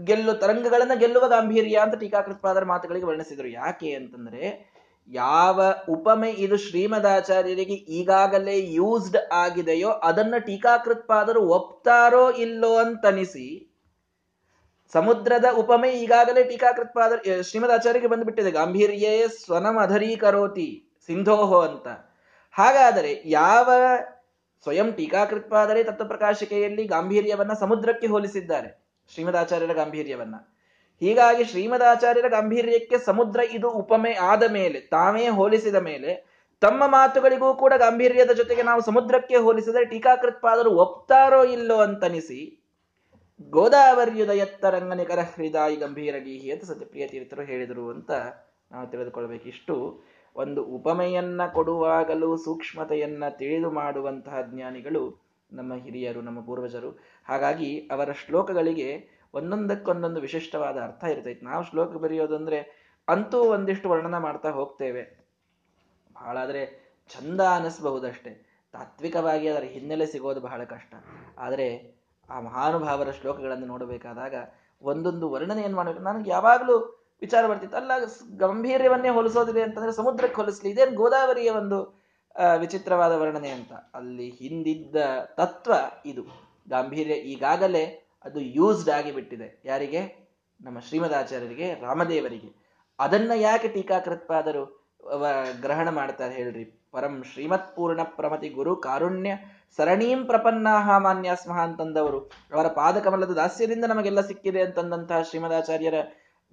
ಗೆಲ್ಲು ತರಂಗಗಳನ್ನ ಗೆಲ್ಲುವ ಗಾಂಭೀರ್ಯ ಅಂತ ಟೀಕಾಕೃತ್ಪಾದರ ಮಾತುಗಳಿಗೆ ವರ್ಣಿಸಿದರು. ಯಾಕೆ ಅಂತಂದ್ರೆ ಯಾವ ಉಪಮೆ ಇದು ಶ್ರೀಮದಾಚಾರ್ಯರಿಗೆ ಈಗಾಗಲೇ ಯೂಸ್ಡ್ ಆಗಿದೆಯೋ ಅದನ್ನ ಟೀಕಾಕೃತ್ಪಾದರು ಒಪ್ತಾರೋ ಇಲ್ಲೋ ಅಂತನಿಸಿ ಸಮುದ್ರದ ಉಪಮೆ ಈಗಾಗಲೇ ಟೀಕಾಕೃತ್ಪಾದ ಶ್ರೀಮದಾಚಾರ್ಯರಿಗೆ ಬಂದುಬಿಟ್ಟಿದೆ. ಗಾಂಭೀರ್ಯೇ ಸ್ವನಮಧರೀಕರೋತಿ ಸಿಂಧೋಹೋ ಅಂತ. ಹಾಗಾದರೆ ಯಾವ ಸ್ವಯಂ ಟೀಕಾಕೃತ್ಪಾದರೆ ತತ್ವಪ್ರಕಾಶಿಕೆಯಲ್ಲಿ ಗಾಂಭೀರ್ಯವನ್ನ ಸಮುದ್ರಕ್ಕೆ ಹೋಲಿಸಿದ್ದಾರೆ? ಶ್ರೀಮದಾಚಾರ್ಯರ ಗಾಂಭೀರ್ಯವನ್ನ. ಹೀಗಾಗಿ ಶ್ರೀಮದಾಚಾರ್ಯರ ಗಾಂಭೀರ್ಯಕ್ಕೆ ಸಮುದ್ರ ಇದು ಉಪಮೆ ಆದ ಮೇಲೆ, ತಾವೇ ಹೋಲಿಸಿದ ಮೇಲೆ, ತಮ್ಮ ಮಾತುಗಳಿಗೂ ಕೂಡ ಗಾಂಭೀರ್ಯದ ಜೊತೆಗೆ ನಾವು ಸಮುದ್ರಕ್ಕೆ ಹೋಲಿಸಿದರೆ ಟೀಕಾಕೃತ್ಪಾದರು ಒಪ್ತಾರೋ ಇಲ್ಲೋ ಅಂತನಿಸಿ ಗೋದಾವರಿಯುದ ಎತ್ತರಂಗ ನಿಕರ ಹೃದಯ ಗಂಭೀರ ಗೀಹಿ ಅಂತ ಸತ್ಯಪ್ರಿಯ ತೀರ್ಥರು ಹೇಳಿದರು ಅಂತ ನಾವು ತಿಳಿದುಕೊಳ್ಬೇಕು ಇಷ್ಟು ಒಂದು ಉಪಮೆಯನ್ನ ಕೊಡುವಾಗಲೂ ಸೂಕ್ಷ್ಮತೆಯನ್ನ ತಿಳಿದು ಮಾಡುವಂತಹ ಜ್ಞಾನಿಗಳು ನಮ್ಮ ಹಿರಿಯರು, ನಮ್ಮ ಪೂರ್ವಜರು. ಹಾಗಾಗಿ ಅವರ ಶ್ಲೋಕಗಳಿಗೆ ಒಂದೊಂದಕ್ಕೊಂದೊಂದು ವಿಶಿಷ್ಟವಾದ ಅರ್ಥ ಇರ್ತೈತೆ. ನಾವು ಶ್ಲೋಕ ಬರೆಯೋದಂದ್ರೆ ಅಂತೂ ಒಂದಿಷ್ಟು ವರ್ಣನ ಮಾಡ್ತಾ ಹೋಗ್ತೇವೆ. ಬಹಳ ಚಂದ ಅನಿಸ್ಬಹುದಷ್ಟೇ. ತಾತ್ವಿಕವಾಗಿ ಅದರ ಹಿನ್ನೆಲೆ ಸಿಗೋದು ಬಹಳ ಕಷ್ಟ. ಆದರೆ ಆ ಮಹಾನುಭಾವರ ಶ್ಲೋಕಗಳನ್ನು ನೋಡಬೇಕಾದಾಗ ಒಂದೊಂದು ವರ್ಣನೆ ಏನ್ ಮಾಡಬೇಕು? ನನಗೆ ಯಾವಾಗಲೂ ವಿಚಾರ ಬರ್ತಿತ್ತು, ಅಲ್ಲ ಗಂಭೀರ್ಯವನ್ನೇ ಹೋಲಿಸೋದಿದೆ ಅಂತಂದ್ರೆ ಸಮುದ್ರಕ್ಕೆ ಹೋಲಿಸ್ಲಿ, ಇದೇನು ಗೋದಾವರಿಯ ಒಂದು ವಿಚಿತ್ರವಾದ ವರ್ಣನೆ ಅಂತ. ಅಲ್ಲಿ ಹಿಂದಿದ್ದ ತತ್ವ ಇದು. ಗಾಂಭೀರ್ಯ ಈಗಾಗಲೇ ಅದು ಯೂಸ್ಡ್ ಆಗಿ ಬಿಟ್ಟಿದೆ ಯಾರಿಗೆ? ನಮ್ಮ ಶ್ರೀಮದಾಚಾರ್ಯರಿಗೆ, ರಾಮದೇವರಿಗೆ. ಅದನ್ನ ಯಾಕೆ ಟೀಕಾಕೃತ್ಪಾದರು ಗ್ರಹಣ ಮಾಡ್ತಾರೆ ಹೇಳ್ರಿ. ಪರಂ ಶ್ರೀಮತ್ ಪೂರ್ಣ ಪ್ರಮತಿ ಗುರು ಕಾರುಣ್ಯ ಸರಣೀಂ ಪ್ರಪನ್ನಾಹ ಮಾನ್ಯಾಸ್ಮಹ ಅಂತಂದವರು. ಅವರ ಪಾದಕಮಲದ ದಾಸ್ಯದಿಂದ ನಮಗೆಲ್ಲ ಸಿಕ್ಕಿದೆ ಅಂತಂದಂತಹ ಶ್ರೀಮದಾಚಾರ್ಯರ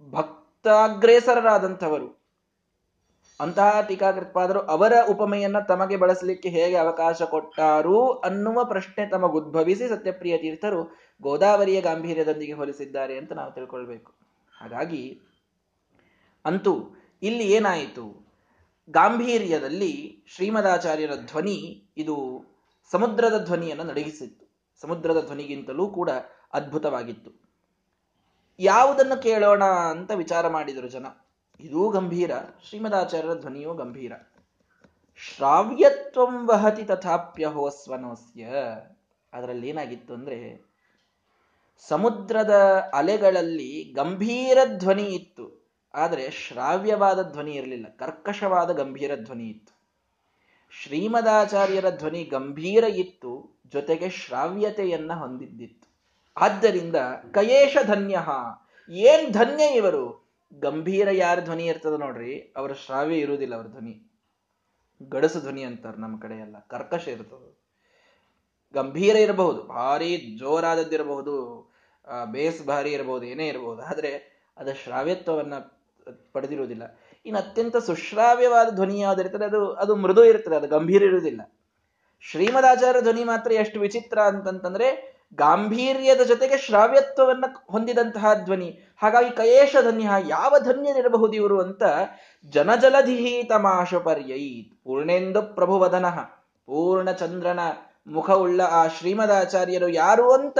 ಭಕ್ತಾಗ್ರೇಸರರಾದಂಥವರು. ಅಂತಹ ಟೀಕಾಕೃತ್ಪಾದರು, ಅವರ ಉಪಮೆಯನ್ನ ತಮಗೆ ಬಳಸಲಿಕ್ಕೆ ಹೇಗೆ ಅವಕಾಶ ಕೊಟ್ಟಾರು ಅನ್ನುವ ಪ್ರಶ್ನೆ ತಮಗುದ್ಭವಿಸಿ ಸತ್ಯಪ್ರಿಯ ತೀರ್ಥರು ಗೋದಾವರಿಯ ಗಾಂಭೀರ್ಯದೊಂದಿಗೆ ಹೋಲಿಸಿದ್ದಾರೆ ಅಂತ ನಾವು ತಿಳ್ಕೊಳ್ಬೇಕು. ಹಾಗಾಗಿ, ಅಂತೂ, ಇಲ್ಲಿ ಏನಾಯಿತು? ಗಾಂಭೀರ್ಯದಲ್ಲಿ ಶ್ರೀಮದಾಚಾರ್ಯರ ಧ್ವನಿ ಇದು ಸಮುದ್ರದ ಧ್ವನಿಯನ್ನು ನಡಗಿಸಿತ್ತು. ಸಮುದ್ರದ ಧ್ವನಿಗಿಂತಲೂ ಕೂಡ ಅದ್ಭುತವಾಗಿತ್ತು. ಯಾವುದನ್ನು ಕೇಳೋಣ ಅಂತ ವಿಚಾರ ಮಾಡಿದರು ಜನ. ಇದೂ ಗಂಭೀರ. ಶ್ರೀಮದಾಚಾರ್ಯರ ಧ್ವನಿಯೂ ಗಂಭೀರ. ಶ್ರಾವ್ಯತ್ವಂ ವಹತಿ ತಥಾಪ್ಯಹೋ ಸ್ವನೋಸ್ಯ ಅದರಲ್ಲಿ ಏನಾಗಿತ್ತು ಅಂದ್ರೆ, ಸಮುದ್ರದ ಅಲೆಗಳಲ್ಲಿ ಗಂಭೀರ ಧ್ವನಿ ಇತ್ತು. ಆದರೆ ಶ್ರಾವ್ಯವಾದ ಧ್ವನಿ ಇರಲಿಲ್ಲ, ಕರ್ಕಶವಾದ ಗಂಭೀರ ಧ್ವನಿ ಇತ್ತು. ಶ್ರೀಮದಾಚಾರ್ಯರ ಧ್ವನಿ ಗಂಭೀರ ಇತ್ತು, ಜೊತೆಗೆ ಶ್ರಾವ್ಯತೆಯನ್ನ ಹೊಂದಿದ್ದಿತ್ತು. ಆದ್ದರಿಂದ ಕಯೇಶ ಧನ್ಯ, ಏನ್ ಧನ್ಯ ಇವರು? ಗಂಭೀರ ಯಾರ ಧ್ವನಿ ಇರ್ತದ ನೋಡ್ರಿ, ಅವರ ಶ್ರಾವ್ಯ ಇರುವುದಿಲ್ಲ ಅವ್ರ ಧ್ವನಿ. ಗಡಸು ಧ್ವನಿ ಅಂತಾರೆ ನಮ್ಮ ಕಡೆ ಎಲ್ಲ, ಕರ್ಕಶ ಇರ್ತದ. ಗಂಭೀರ ಇರಬಹುದು, ಭಾರಿ ಜೋರಾದದ್ದಿರಬಹುದು ಬೇಸ್ ಭಾರಿ ಇರಬಹುದು, ಏನೇ ಇರಬಹುದು, ಆದ್ರೆ ಅದ ಶ್ರಾವ್ಯತ್ವವನ್ನ ಪಡೆದಿರುವುದಿಲ್ಲ. ಇನ್ನು ಅತ್ಯಂತ ಸುಶ್ರಾವ್ಯವಾದ ಧ್ವನಿ ಯಾವುದಿರ್ತದೆ ಅದು ಅದು ಮೃದು ಇರ್ತದೆ ಅದು ಗಂಭೀರ ಇರುವುದಿಲ್ಲ. ಶ್ರೀಮದಾಚಾರ್ಯ ಧ್ವನಿ ಮಾತ್ರ ಎಷ್ಟು ವಿಚಿತ್ರ ಅಂತಂತಂದ್ರೆ, ಗಾಂಭೀರ್ಯದ ಜೊತೆಗೆ ಶ್ರಾವ್ಯತ್ವವನ್ನು ಹೊಂದಿದಂತಹ ಧ್ವನಿ. ಹಾಗಾಗಿ ಕಯೇಶ ಧನ್ಯ, ಯಾವ ಧನ್ಯನಿರಬಹುದು ಇವರು ಅಂತ ಜನಜಲಧಿಹಿ ತಮಾಶ ಪರ್ಯೈತ್ ಪೂರ್ಣೇಂದು ಪ್ರಭುವದನಃ ಪೂರ್ಣಚಂದ್ರನ ಮುಖವುಳ್ಳ ಆ ಶ್ರೀಮದಾಚಾರ್ಯರು ಯಾರು ಅಂತ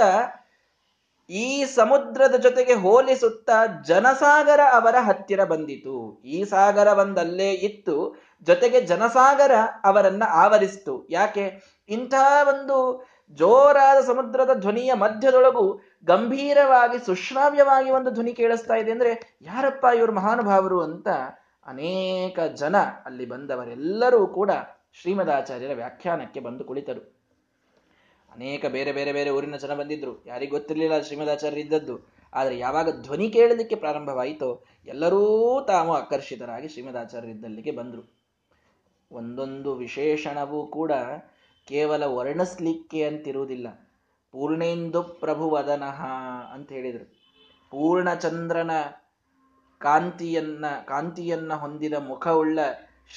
ಈ ಸಮುದ್ರದ ಜೊತೆಗೆ ಹೋಲಿಸುತ್ತಾ ಜನಸಾಗರ ಅವರ ಹತ್ತಿರ ಬಂದಿತು. ಈ ಸಾಗರ ಬಂದಲ್ಲೇ ಇತ್ತು. ಜೊತೆಗೆ ಜನಸಾಗರ ಅವರನ್ನ ಆವರಿಸಿತು. ಯಾಕೆ? ಇಂತಹ ಒಂದು ಜೋರಾದ ಸಮುದ್ರದ ಧ್ವನಿಯ ಮಧ್ಯದೊಳಗು ಗಂಭೀರವಾಗಿ, ಸುಶ್ರಾವ್ಯವಾಗಿ ಒಂದು ಧ್ವನಿ ಕೇಳಿಸ್ತಾ ಇದೆ ಅಂದ್ರೆ, ಯಾರಪ್ಪ ಇವರು ಮಹಾನುಭಾವರು ಅಂತ ಅನೇಕ ಜನ ಅಲ್ಲಿ ಬಂದವರೆಲ್ಲರೂ ಕೂಡ ಶ್ರೀಮದಾಚಾರ್ಯರ ವ್ಯಾಖ್ಯಾನಕ್ಕೆ ಬಂದು ಕುಳಿತರು. ಅನೇಕ ಬೇರೆ ಬೇರೆ ಬೇರೆ ಊರಿನ ಜನ ಬಂದಿದ್ರು. ಯಾರಿಗೂ ಗೊತ್ತಿರಲಿಲ್ಲ ಶ್ರೀಮದಾಚಾರ್ಯ ಇದ್ದದ್ದು. ಆದರೆ ಯಾವಾಗ ಧ್ವನಿ ಕೇಳಲಿಕ್ಕೆ ಪ್ರಾರಂಭವಾಯಿತೋ ಎಲ್ಲರೂ ತಾವು ಆಕರ್ಷಿತರಾಗಿ ಶ್ರೀಮದಾಚಾರ್ಯರಿದ್ದಲ್ಲಿಗೆ ಬಂದರು. ಒಂದೊಂದು ವಿಶೇಷಣವೂ ಕೂಡ ಕೇವಲ ವರ್ಣಿಸ್ಲಿಕ್ಕೆ ಅಂತಿರುವುದಿಲ್ಲ. ಪೂರ್ಣೇಂದು ಪ್ರಭುವದನಃ ಅಂತ ಹೇಳಿದರು. ಪೂರ್ಣಚಂದ್ರನ ಕಾಂತಿಯನ್ನ ಕಾಂತಿಯನ್ನ ಹೊಂದಿದ ಮುಖವುಳ್ಳ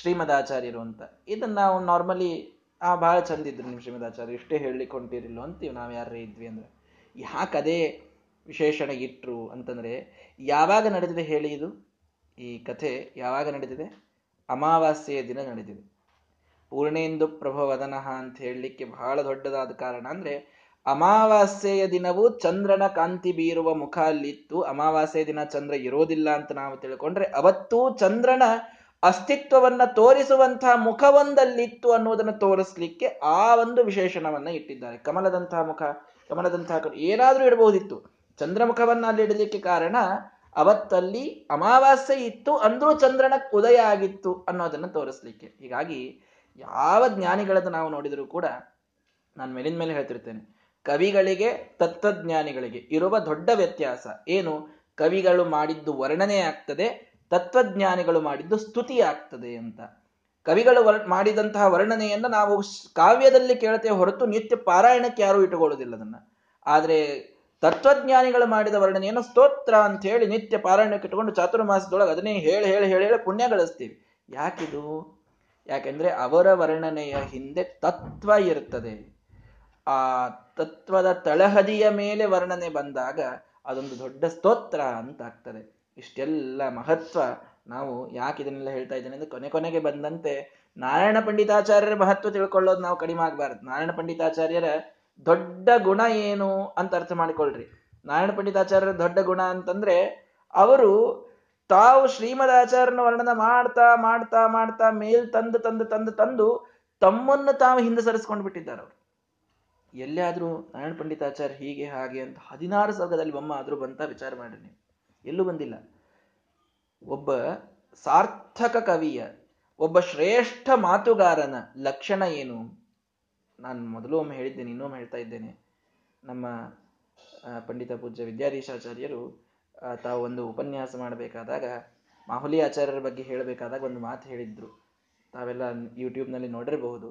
ಶ್ರೀಮದಾಚಾರ್ಯರು ಅಂತ. ಇದನ್ನ ನಾವು ನಾರ್ಮಲಿ ಆ ಭಾಳ ಚಂದ ಇದ್ರು ನಿಮ್ಮ ಶ್ರೀಮದಾಚಾರ್ಯ. ಇಷ್ಟೇ ಹೇಳಲಿಕ್ಕೆ ಅಂತೀವಿ ನಾವು ಯಾರೇ ಇದ್ವಿ ಅಂದ್ರೆ. ಯಾಕೆ ಅದೇ ವಿಶೇಷಣ ಇಟ್ರು ಅಂತಂದ್ರೆ, ಯಾವಾಗ ನಡೆದಿದೆ ಹೇಳಿ ಇದು? ಈ ಕಥೆ ಯಾವಾಗ ನಡೆದಿದೆ? ಅಮಾವಾಸ್ಯೆಯ ದಿನ ನಡೆದಿದೆ. ಪೂರ್ಣೇಂದು ಪ್ರಭವದನಃ ಅಂತ ಹೇಳಲಿಕ್ಕೆ ಬಹಳ ದೊಡ್ಡದಾದ ಕಾರಣ ಅಂದ್ರೆ, ಅಮಾವಾಸ್ಯೆಯ ದಿನವೂ ಚಂದ್ರನ ಕಾಂತಿ ಬೀರುವ ಮುಖ ಅಲ್ಲಿತ್ತು. ಅಮಾವಾಸ್ಯೆಯ ದಿನ ಚಂದ್ರ ಇರೋದಿಲ್ಲ ಅಂತ ನಾವು ತಿಳ್ಕೊಂಡ್ರೆ, ಅವತ್ತೂ ಚಂದ್ರನ ಅಸ್ತಿತ್ವವನ್ನ ತೋರಿಸುವಂತಹ ಮುಖವೊಂದಲ್ಲಿತ್ತು ಅನ್ನೋದನ್ನು ತೋರಿಸ್ಲಿಕ್ಕೆ ಆ ಒಂದು ವಿಶೇಷಣವನ್ನ ಇಟ್ಟಿದ್ದಾರೆ. ಕಮಲದಂತಹ ಮುಖ, ಕಮಲದಂತಹ ಏನಾದರೂ ಇಡಬಹುದಿತ್ತು ಚಂದ್ರಮುಖವನ್ನ ಅಲ್ಲಿ ಇಡಲಿಕ್ಕೆ ಕಾರಣ ಅವತ್ತಲ್ಲಿ ಅಮಾವಾಸ್ಯೆ ಇತ್ತು ಅಂದ್ರೂ ಚಂದ್ರನ ಉದಯ ಆಗಿತ್ತು ಅನ್ನೋದನ್ನು ತೋರಿಸ್ಲಿಕ್ಕೆ. ಹೀಗಾಗಿ ಯಾವ ಜ್ಞಾನಿಗಳನ್ನು ನಾವು ನೋಡಿದರೂ ಕೂಡ ನಾನು ಮೇಲಿನ ಮೇಲೆ ಹೇಳ್ತಿರ್ತೇನೆ. ಕವಿಗಳಿಗೆ, ತತ್ವಜ್ಞಾನಿಗಳಿಗೆ ಇರುವ ದೊಡ್ಡ ವ್ಯತ್ಯಾಸ ಏನು? ಕವಿಗಳು ಮಾಡಿದ್ದು ವರ್ಣನೆ ಆಗ್ತದೆ ತತ್ವಜ್ಞಾನಿಗಳು ಮಾಡಿದ್ದು ಸ್ತುತಿ ಆಗ್ತದೆ ಅಂತ. ಕವಿಗಳು ವರ್, ಮಾಡಿದಂತಹ ವರ್ಣನೆಯನ್ನು ನಾವು ಕಾವ್ಯದಲ್ಲಿ ಕೇಳ್ತೇವೆ ಹೊರತು ನಿತ್ಯ ಪಾರಾಯಣಕ್ಕೆ ಯಾರೂ ಇಟ್ಟುಕೊಳ್ಳುವುದಿಲ್ಲ ಅದನ್ನ. ಆದರೆ ತತ್ವಜ್ಞಾನಿಗಳು ಮಾಡಿದ ವರ್ಣನೆಯನ್ನು ಸ್ತೋತ್ರ ಅಂತ ಹೇಳಿ ನಿತ್ಯ ಪಾರಾಯಣಕ್ಕೆ ಇಟ್ಟುಕೊಂಡು ಚಾತುರ್ಮಾಸದೊಳಗೆ ಅದನ್ನೇ ಹೇಳಿ ಹೇಳಿ ಹೇಳಿ ಹೇಳಿ ಪುಣ್ಯ ಗಳಿಸ್ತೀವಿ ಯಾಕಿದು? ಯಾಕೆಂದ್ರೆ ಅವರ ವರ್ಣನೆಯ ಹಿಂದೆ ತತ್ವ ಇರ್ತದೆ. ಆ ತತ್ವದ ತಳಹದಿಯ ಮೇಲೆ ವರ್ಣನೆ ಬಂದಾಗ ಅದೊಂದು ದೊಡ್ಡ ಸ್ತೋತ್ರ ಅಂತ ಆಗ್ತದೆ. ಇಷ್ಟೆಲ್ಲ ಮಹತ್ವ ನಾವು ಯಾಕೆ ಇದನ್ನೆಲ್ಲ ಹೇಳ್ತಾ ಇದ್ದೇನೆ ಅಂದ್ರೆ ಕೊನೆ ಕೊನೆಗೆ ಬಂದಂತೆ ನಾರಾಯಣ ಪಂಡಿತಾಚಾರ್ಯರ ಮಹತ್ವ ತಿಳ್ಕೊಳ್ಳೋದು ನಾವು ಕಡಿಮೆ ಆಗ್ಬಾರ್ದು. ನಾರಾಯಣ ಪಂಡಿತಾಚಾರ್ಯರ ದೊಡ್ಡ ಗುಣ ಏನು ಅಂತ ಅರ್ಥ ಮಾಡಿಕೊಳ್ಳ್ರಿ ನಾರಾಯಣ ಪಂಡಿತಾಚಾರ್ಯರ ದೊಡ್ಡ ಗುಣ ಅಂತಂದ್ರೆ ಅವರು ತಾವು ಶ್ರೀಮದ್ ಆಚಾರ್ಯನ ವರ್ಣನ ಮಾಡ್ತಾ ಮಾಡ್ತಾ ಮಾಡ್ತಾ ಮೇಲ್ ತಂದು ತಂದು ತಂದು ತಂದು ತಮ್ಮನ್ನು ತಾವು ಹಿಂದೆ ಸರಿಸ್ಕೊಂಡು ಬಿಟ್ಟಿದ್ದಾರೆ ಅವರು. ಎಲ್ಲಿಯಾದ್ರೂ ನಾರಾಯಣ ಪಂಡಿತಾಚಾರ್ಯ ಹೀಗೆ ಹಾಗೆ ಅಂತ ಹದಿನಾರು ಸರ್ಗದಲ್ಲಿ ಬೊಮ್ಮ ಆದರೂ ಬಂತ ವಿಚಾರ ಮಾಡ್ರಿ ಎಲ್ಲೂ ಬಂದಿಲ್ಲ. ಒಬ್ಬ ಸಾರ್ಥಕ ಕವಿಯ, ಒಬ್ಬ ಶ್ರೇಷ್ಠ ಮಾತುಗಾರನ ಲಕ್ಷಣ ಏನು? ನಾನು ಮೊದಲು ಒಮ್ಮೆ ಹೇಳಿದ್ದೇನೆ ಇನ್ನೊಮ್ಮೆ ಹೇಳ್ತಾ ಇದ್ದೇನೆ. ನಮ್ಮ ಪಂಡಿತ ಪೂಜ್ಯ ವಿದ್ಯಾಧೀಶಾಚಾರ್ಯರು ತಾವು ಒಂದು ಉಪನ್ಯಾಸ ಮಾಡಬೇಕಾದಾಗ, ಮಾಹುಲಿ ಆಚಾರ್ಯರ ಬಗ್ಗೆ ಹೇಳಬೇಕಾದಾಗ ಒಂದು ಮಾತು ಹೇಳಿದ್ರು. ತಾವೆಲ್ಲ ಯೂಟ್ಯೂಬ್ನಲ್ಲಿ ನೋಡಿರಬಹುದು.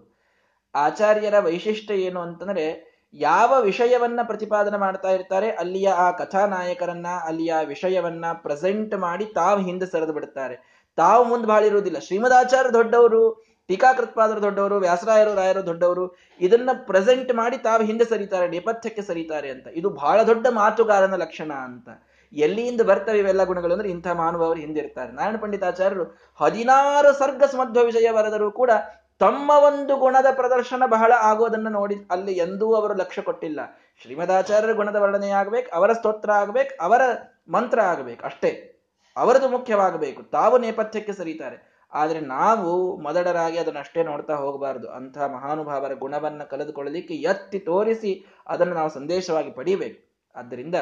ಆಚಾರ್ಯರ ವೈಶಿಷ್ಟ್ಯ ಏನು ಅಂತಂದ್ರೆ ಯಾವ ವಿಷಯವನ್ನ ಪ್ರತಿಪಾದನೆ ಮಾಡ್ತಾ ಇರ್ತಾರೆ, ಅಲ್ಲಿಯ ಆ ಕಥಾನಾಯಕರನ್ನ, ಅಲ್ಲಿಯ ವಿಷಯವನ್ನ ಪ್ರೆಸೆಂಟ್ ಮಾಡಿ ತಾವು ಹಿಂದೆ ಸರಿದು ಬಿಡ್ತಾರೆ ತಾವು ಮುಂದೆ ಬಾಳಿರುವುದಿಲ್ಲ. ಶ್ರೀಮದಾಚಾರ್ಯ ದೊಡ್ಡವರು ಟೀಕಾಕೃತ್ಪಾದರು ದೊಡ್ಡವರು, ವ್ಯಾಸರಾಯರು, ರಾಯರು ದೊಡ್ಡವರು, ಇದನ್ನ ಪ್ರೆಸೆಂಟ್ ಮಾಡಿ ತಾವು ಹಿಂದೆ ಸರಿತಾರೆ, ನೇಪಥ್ಯಕ್ಕೆ ಸರಿತಾರೆ ಅಂತ. ಇದು ಬಹಳ ದೊಡ್ಡ ಮಾತುಗಾರನ ಲಕ್ಷಣ ಅಂತ. ಎಲ್ಲಿಯಿಂದ ಬರ್ತವೆ ಇವೆಲ್ಲ ಗುಣಗಳು ಅಂದ್ರೆ ಇಂಥ ಮಾನವ ಅವರು ಹಿಂದಿರ್ತಾರೆ ನಾರಾಯಣ ಪಂಡಿತಾಚಾರ್ಯರು ಹದಿನಾರು ಸರ್ಗ ಸಮಧ್ವ ವಿಷಯ ಬರೆದರೂ ಕೂಡ ತಮ್ಮ ಒಂದು ಗುಣದ ಪ್ರದರ್ಶನ ಬಹಳ ಆಗೋದನ್ನು ನೋಡಿ ಅಲ್ಲಿ ಎಂದೂ ಅವರು ಲಕ್ಷ್ಯ ಕೊಟ್ಟಿಲ್ಲ. ಶ್ರೀಮದಾಚಾರ್ಯರ ಗುಣದ ವರ್ಣನೆ ಆಗ್ಬೇಕು, ಅವರ ಸ್ತೋತ್ರ ಆಗ್ಬೇಕು, ಅವರ ಮಂತ್ರ ಆಗ್ಬೇಕು, ಅಷ್ಟೇ. ಅವರದು ಮುಖ್ಯವಾಗಬೇಕು. ತಾವು ನೇಪಥ್ಯಕ್ಕೆ ಸರಿತಾರೆ. ಆದರೆ ನಾವು ಮೊದಡರಾಗಿ ಅದನ್ನ ಅಷ್ಟೇ ನೋಡ್ತಾ ಹೋಗಬಾರದು. ಅಂಥ ಮಹಾನುಭಾವರ ಗುಣವನ್ನು ಕಳೆದುಕೊಳ್ಳಲಿಕ್ಕೆ ಎತ್ತಿ ತೋರಿಸಿ ಅದನ್ನು ನಾವು ಸಂದೇಶವಾಗಿ ಪಡಿಬೇಕು. ಆದ್ದರಿಂದ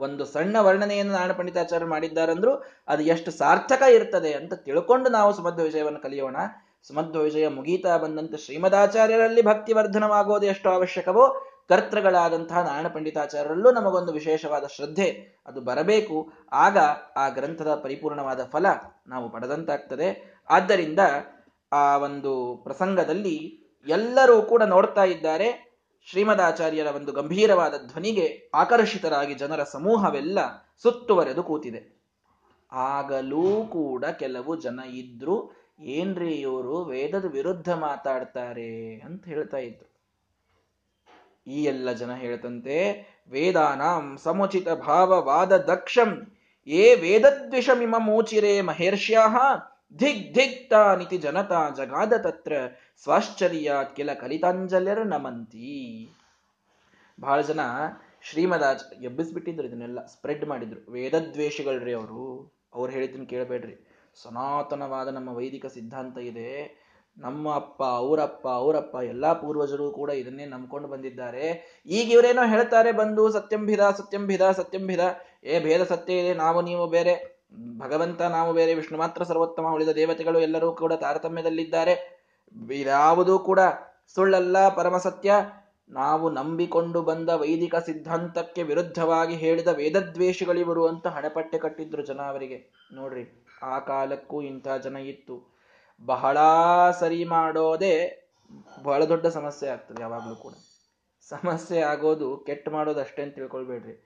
ಒಂದು ಸಣ್ಣ ವರ್ಣನೆಯನ್ನು ನಾರಾಯಣ ಪಂಡಿತಾಚಾರ್ಯ ಮಾಡಿದ್ದಾರಂದ್ರೂ ಅದು ಎಷ್ಟು ಸಾರ್ಥಕ ಇರ್ತದೆ ಅಂತ ತಿಳ್ಕೊಂಡು ನಾವು ಸುಮಧ್ವ ವಿಷಯವನ್ನು ಕಲಿಯೋಣ. ಸುಮಧ್ವ ವಿಷಯ ಮುಗೀತಾ ಬಂದಂತೆ ಶ್ರೀಮದಾಚಾರ್ಯರಲ್ಲಿ ಭಕ್ತಿ ವರ್ಧನವಾಗೋದು ಎಷ್ಟು ಅವಶ್ಯಕವೋ, ಕರ್ತೃಗಳಾದಂತಹ ನಾರಾಯಣ ಪಂಡಿತಾಚಾರ್ಯರಲ್ಲೂ ನಮಗೊಂದು ವಿಶೇಷವಾದ ಶ್ರದ್ಧೆ, ಅದು ಬರಬೇಕು. ಆಗ ಆ ಗ್ರಂಥದ ಪರಿಪೂರ್ಣವಾದ ಫಲ ನಾವು ಪಡೆದಂತಾಗ್ತದೆ. ಆದ್ದರಿಂದ ಆ ಒಂದು ಪ್ರಸಂಗದಲ್ಲಿ ಎಲ್ಲರೂ ಕೂಡ ನೋಡ್ತಾ ಇದ್ದಾರೆ, ಶ್ರೀಮದಾಚಾರ್ಯರ ಒಂದು ಗಂಭೀರವಾದ ಧ್ವನಿಗೆ ಆಕರ್ಷಿತರಾಗಿ ಜನರ ಸಮೂಹವೆಲ್ಲ ಸುತ್ತುವರೆದು ಕೂತಿದೆ. ಆಗಲೂ ಕೂಡ ಕೆಲವು ಜನ ಇದ್ರು ಏನ್ರಿ ಇವರು ವೇದದ ವಿರುದ್ಧ ಮಾತಾಡ್ತಾರೆ ಅಂತ ಹೇಳ್ತಾ ಇದ್ರು. ಈ ಎಲ್ಲ ಜನ ಹೇಳ್ತಂತೆ, ವೇದಾನಾಂ ಸಮುಚಿತ ಭಾವವಾದ ದಕ್ಷಂ, ಏ ವೇದದ್ವಿಷಮಿಮ ಮೂಚಿರೆ ಮಹೇರ್ಷ್ಯಾಹ ಧಿಗ್ ಧಿಗ್ ತಾನಿತಿ ಜನತಾ ಜಗಾದ ತತ್ರ, ಸ್ವಾಶ್ಚರ್ಯಾತ್ ಕೆಲ ಕಲಿತಾಂಜಲ್ಯರ ನಮಂತಿ. ಬಹಳ ಜನ ಶ್ರೀಮದಾಜ್ ಎಬ್ಬಿಸ್ಬಿಟ್ಟಿದ್ರು ಇದನ್ನೆಲ್ಲ ಸ್ಪ್ರೆಡ್ ಮಾಡಿದ್ರು. ವೇದದ್ವೇಷಿಗಳ್ರಿ ಅವರು. ಅವ್ರು ಹೇಳಿದ್ದನ್ನು ಕೇಳಬೇಡ್ರಿ. ಸನಾತನವಾದ ನಮ್ಮ ವೈದಿಕ ಸಿದ್ಧಾಂತ ಇದೆ. ನಮ್ಮ ಅಪ್ಪ ಅವರಪ್ಪ ಅವರಪ್ಪ ಎಲ್ಲಾ ಪೂರ್ವಜರು ಕೂಡ ಇದನ್ನೇ ನಂಬ್ಕೊಂಡು ಬಂದಿದ್ದಾರೆ. ಈಗ ಇವರೇನೋ ಹೇಳ್ತಾರೆ ಬಂದು ಸತ್ಯಂಭಿದ ಸತ್ಯಂಭಿದ ಸತ್ಯಂಭಿದ ಏ, ಭೇದ ಸತ್ಯ ಇದೆ, ನಾವು ನೀವು ಬೇರೆ. ಭಗವಂತ ನಾವು ಬೇರೆ, ವಿಷ್ಣು ಮಾತ್ರ ಸರ್ವೋತ್ತಮ, ಉಳಿದ ದೇವತೆಗಳು ಎಲ್ಲರೂ ಕೂಡ ತಾರತಮ್ಯದಲ್ಲಿದ್ದಾರೆ. ಯಾವುದೂ ಕೂಡ ಸುಳ್ಳಲ್ಲ, ಪರಮ ಸತ್ಯ. ನಾವು ನಂಬಿಕೊಂಡು ಬಂದ ವೈದಿಕ ಸಿದ್ಧಾಂತಕ್ಕೆ ವಿರುದ್ಧವಾಗಿ ಹೇಳಿದ ವೇದದ್ವೇಷಗಳಿವರು ಅಂತ ಹಣಪಟ್ಟೆ ಕಟ್ಟಿದ್ರು ಜನ ಅವರಿಗೆ. ನೋಡ್ರಿ. ಆ ಕಾಲಕ್ಕೂ ಇಂಥ ಜನ ಇತ್ತು. ಬಹಳ ಸರಿ ಮಾಡೋದೇ ಬಹಳ ದೊಡ್ಡ ಸಮಸ್ಯೆ ಆಗ್ತದೆ ಯಾವಾಗಲೂ ಕೂಡ. ಸಮಸ್ಯೆ ಆಗೋದು, ಕೆಟ್ಟ ಮಾಡೋದು ಅಷ್ಟೇ ಅಂತ ತಿಳ್ಕೊಳ್ಬೇಡ್ರಿ.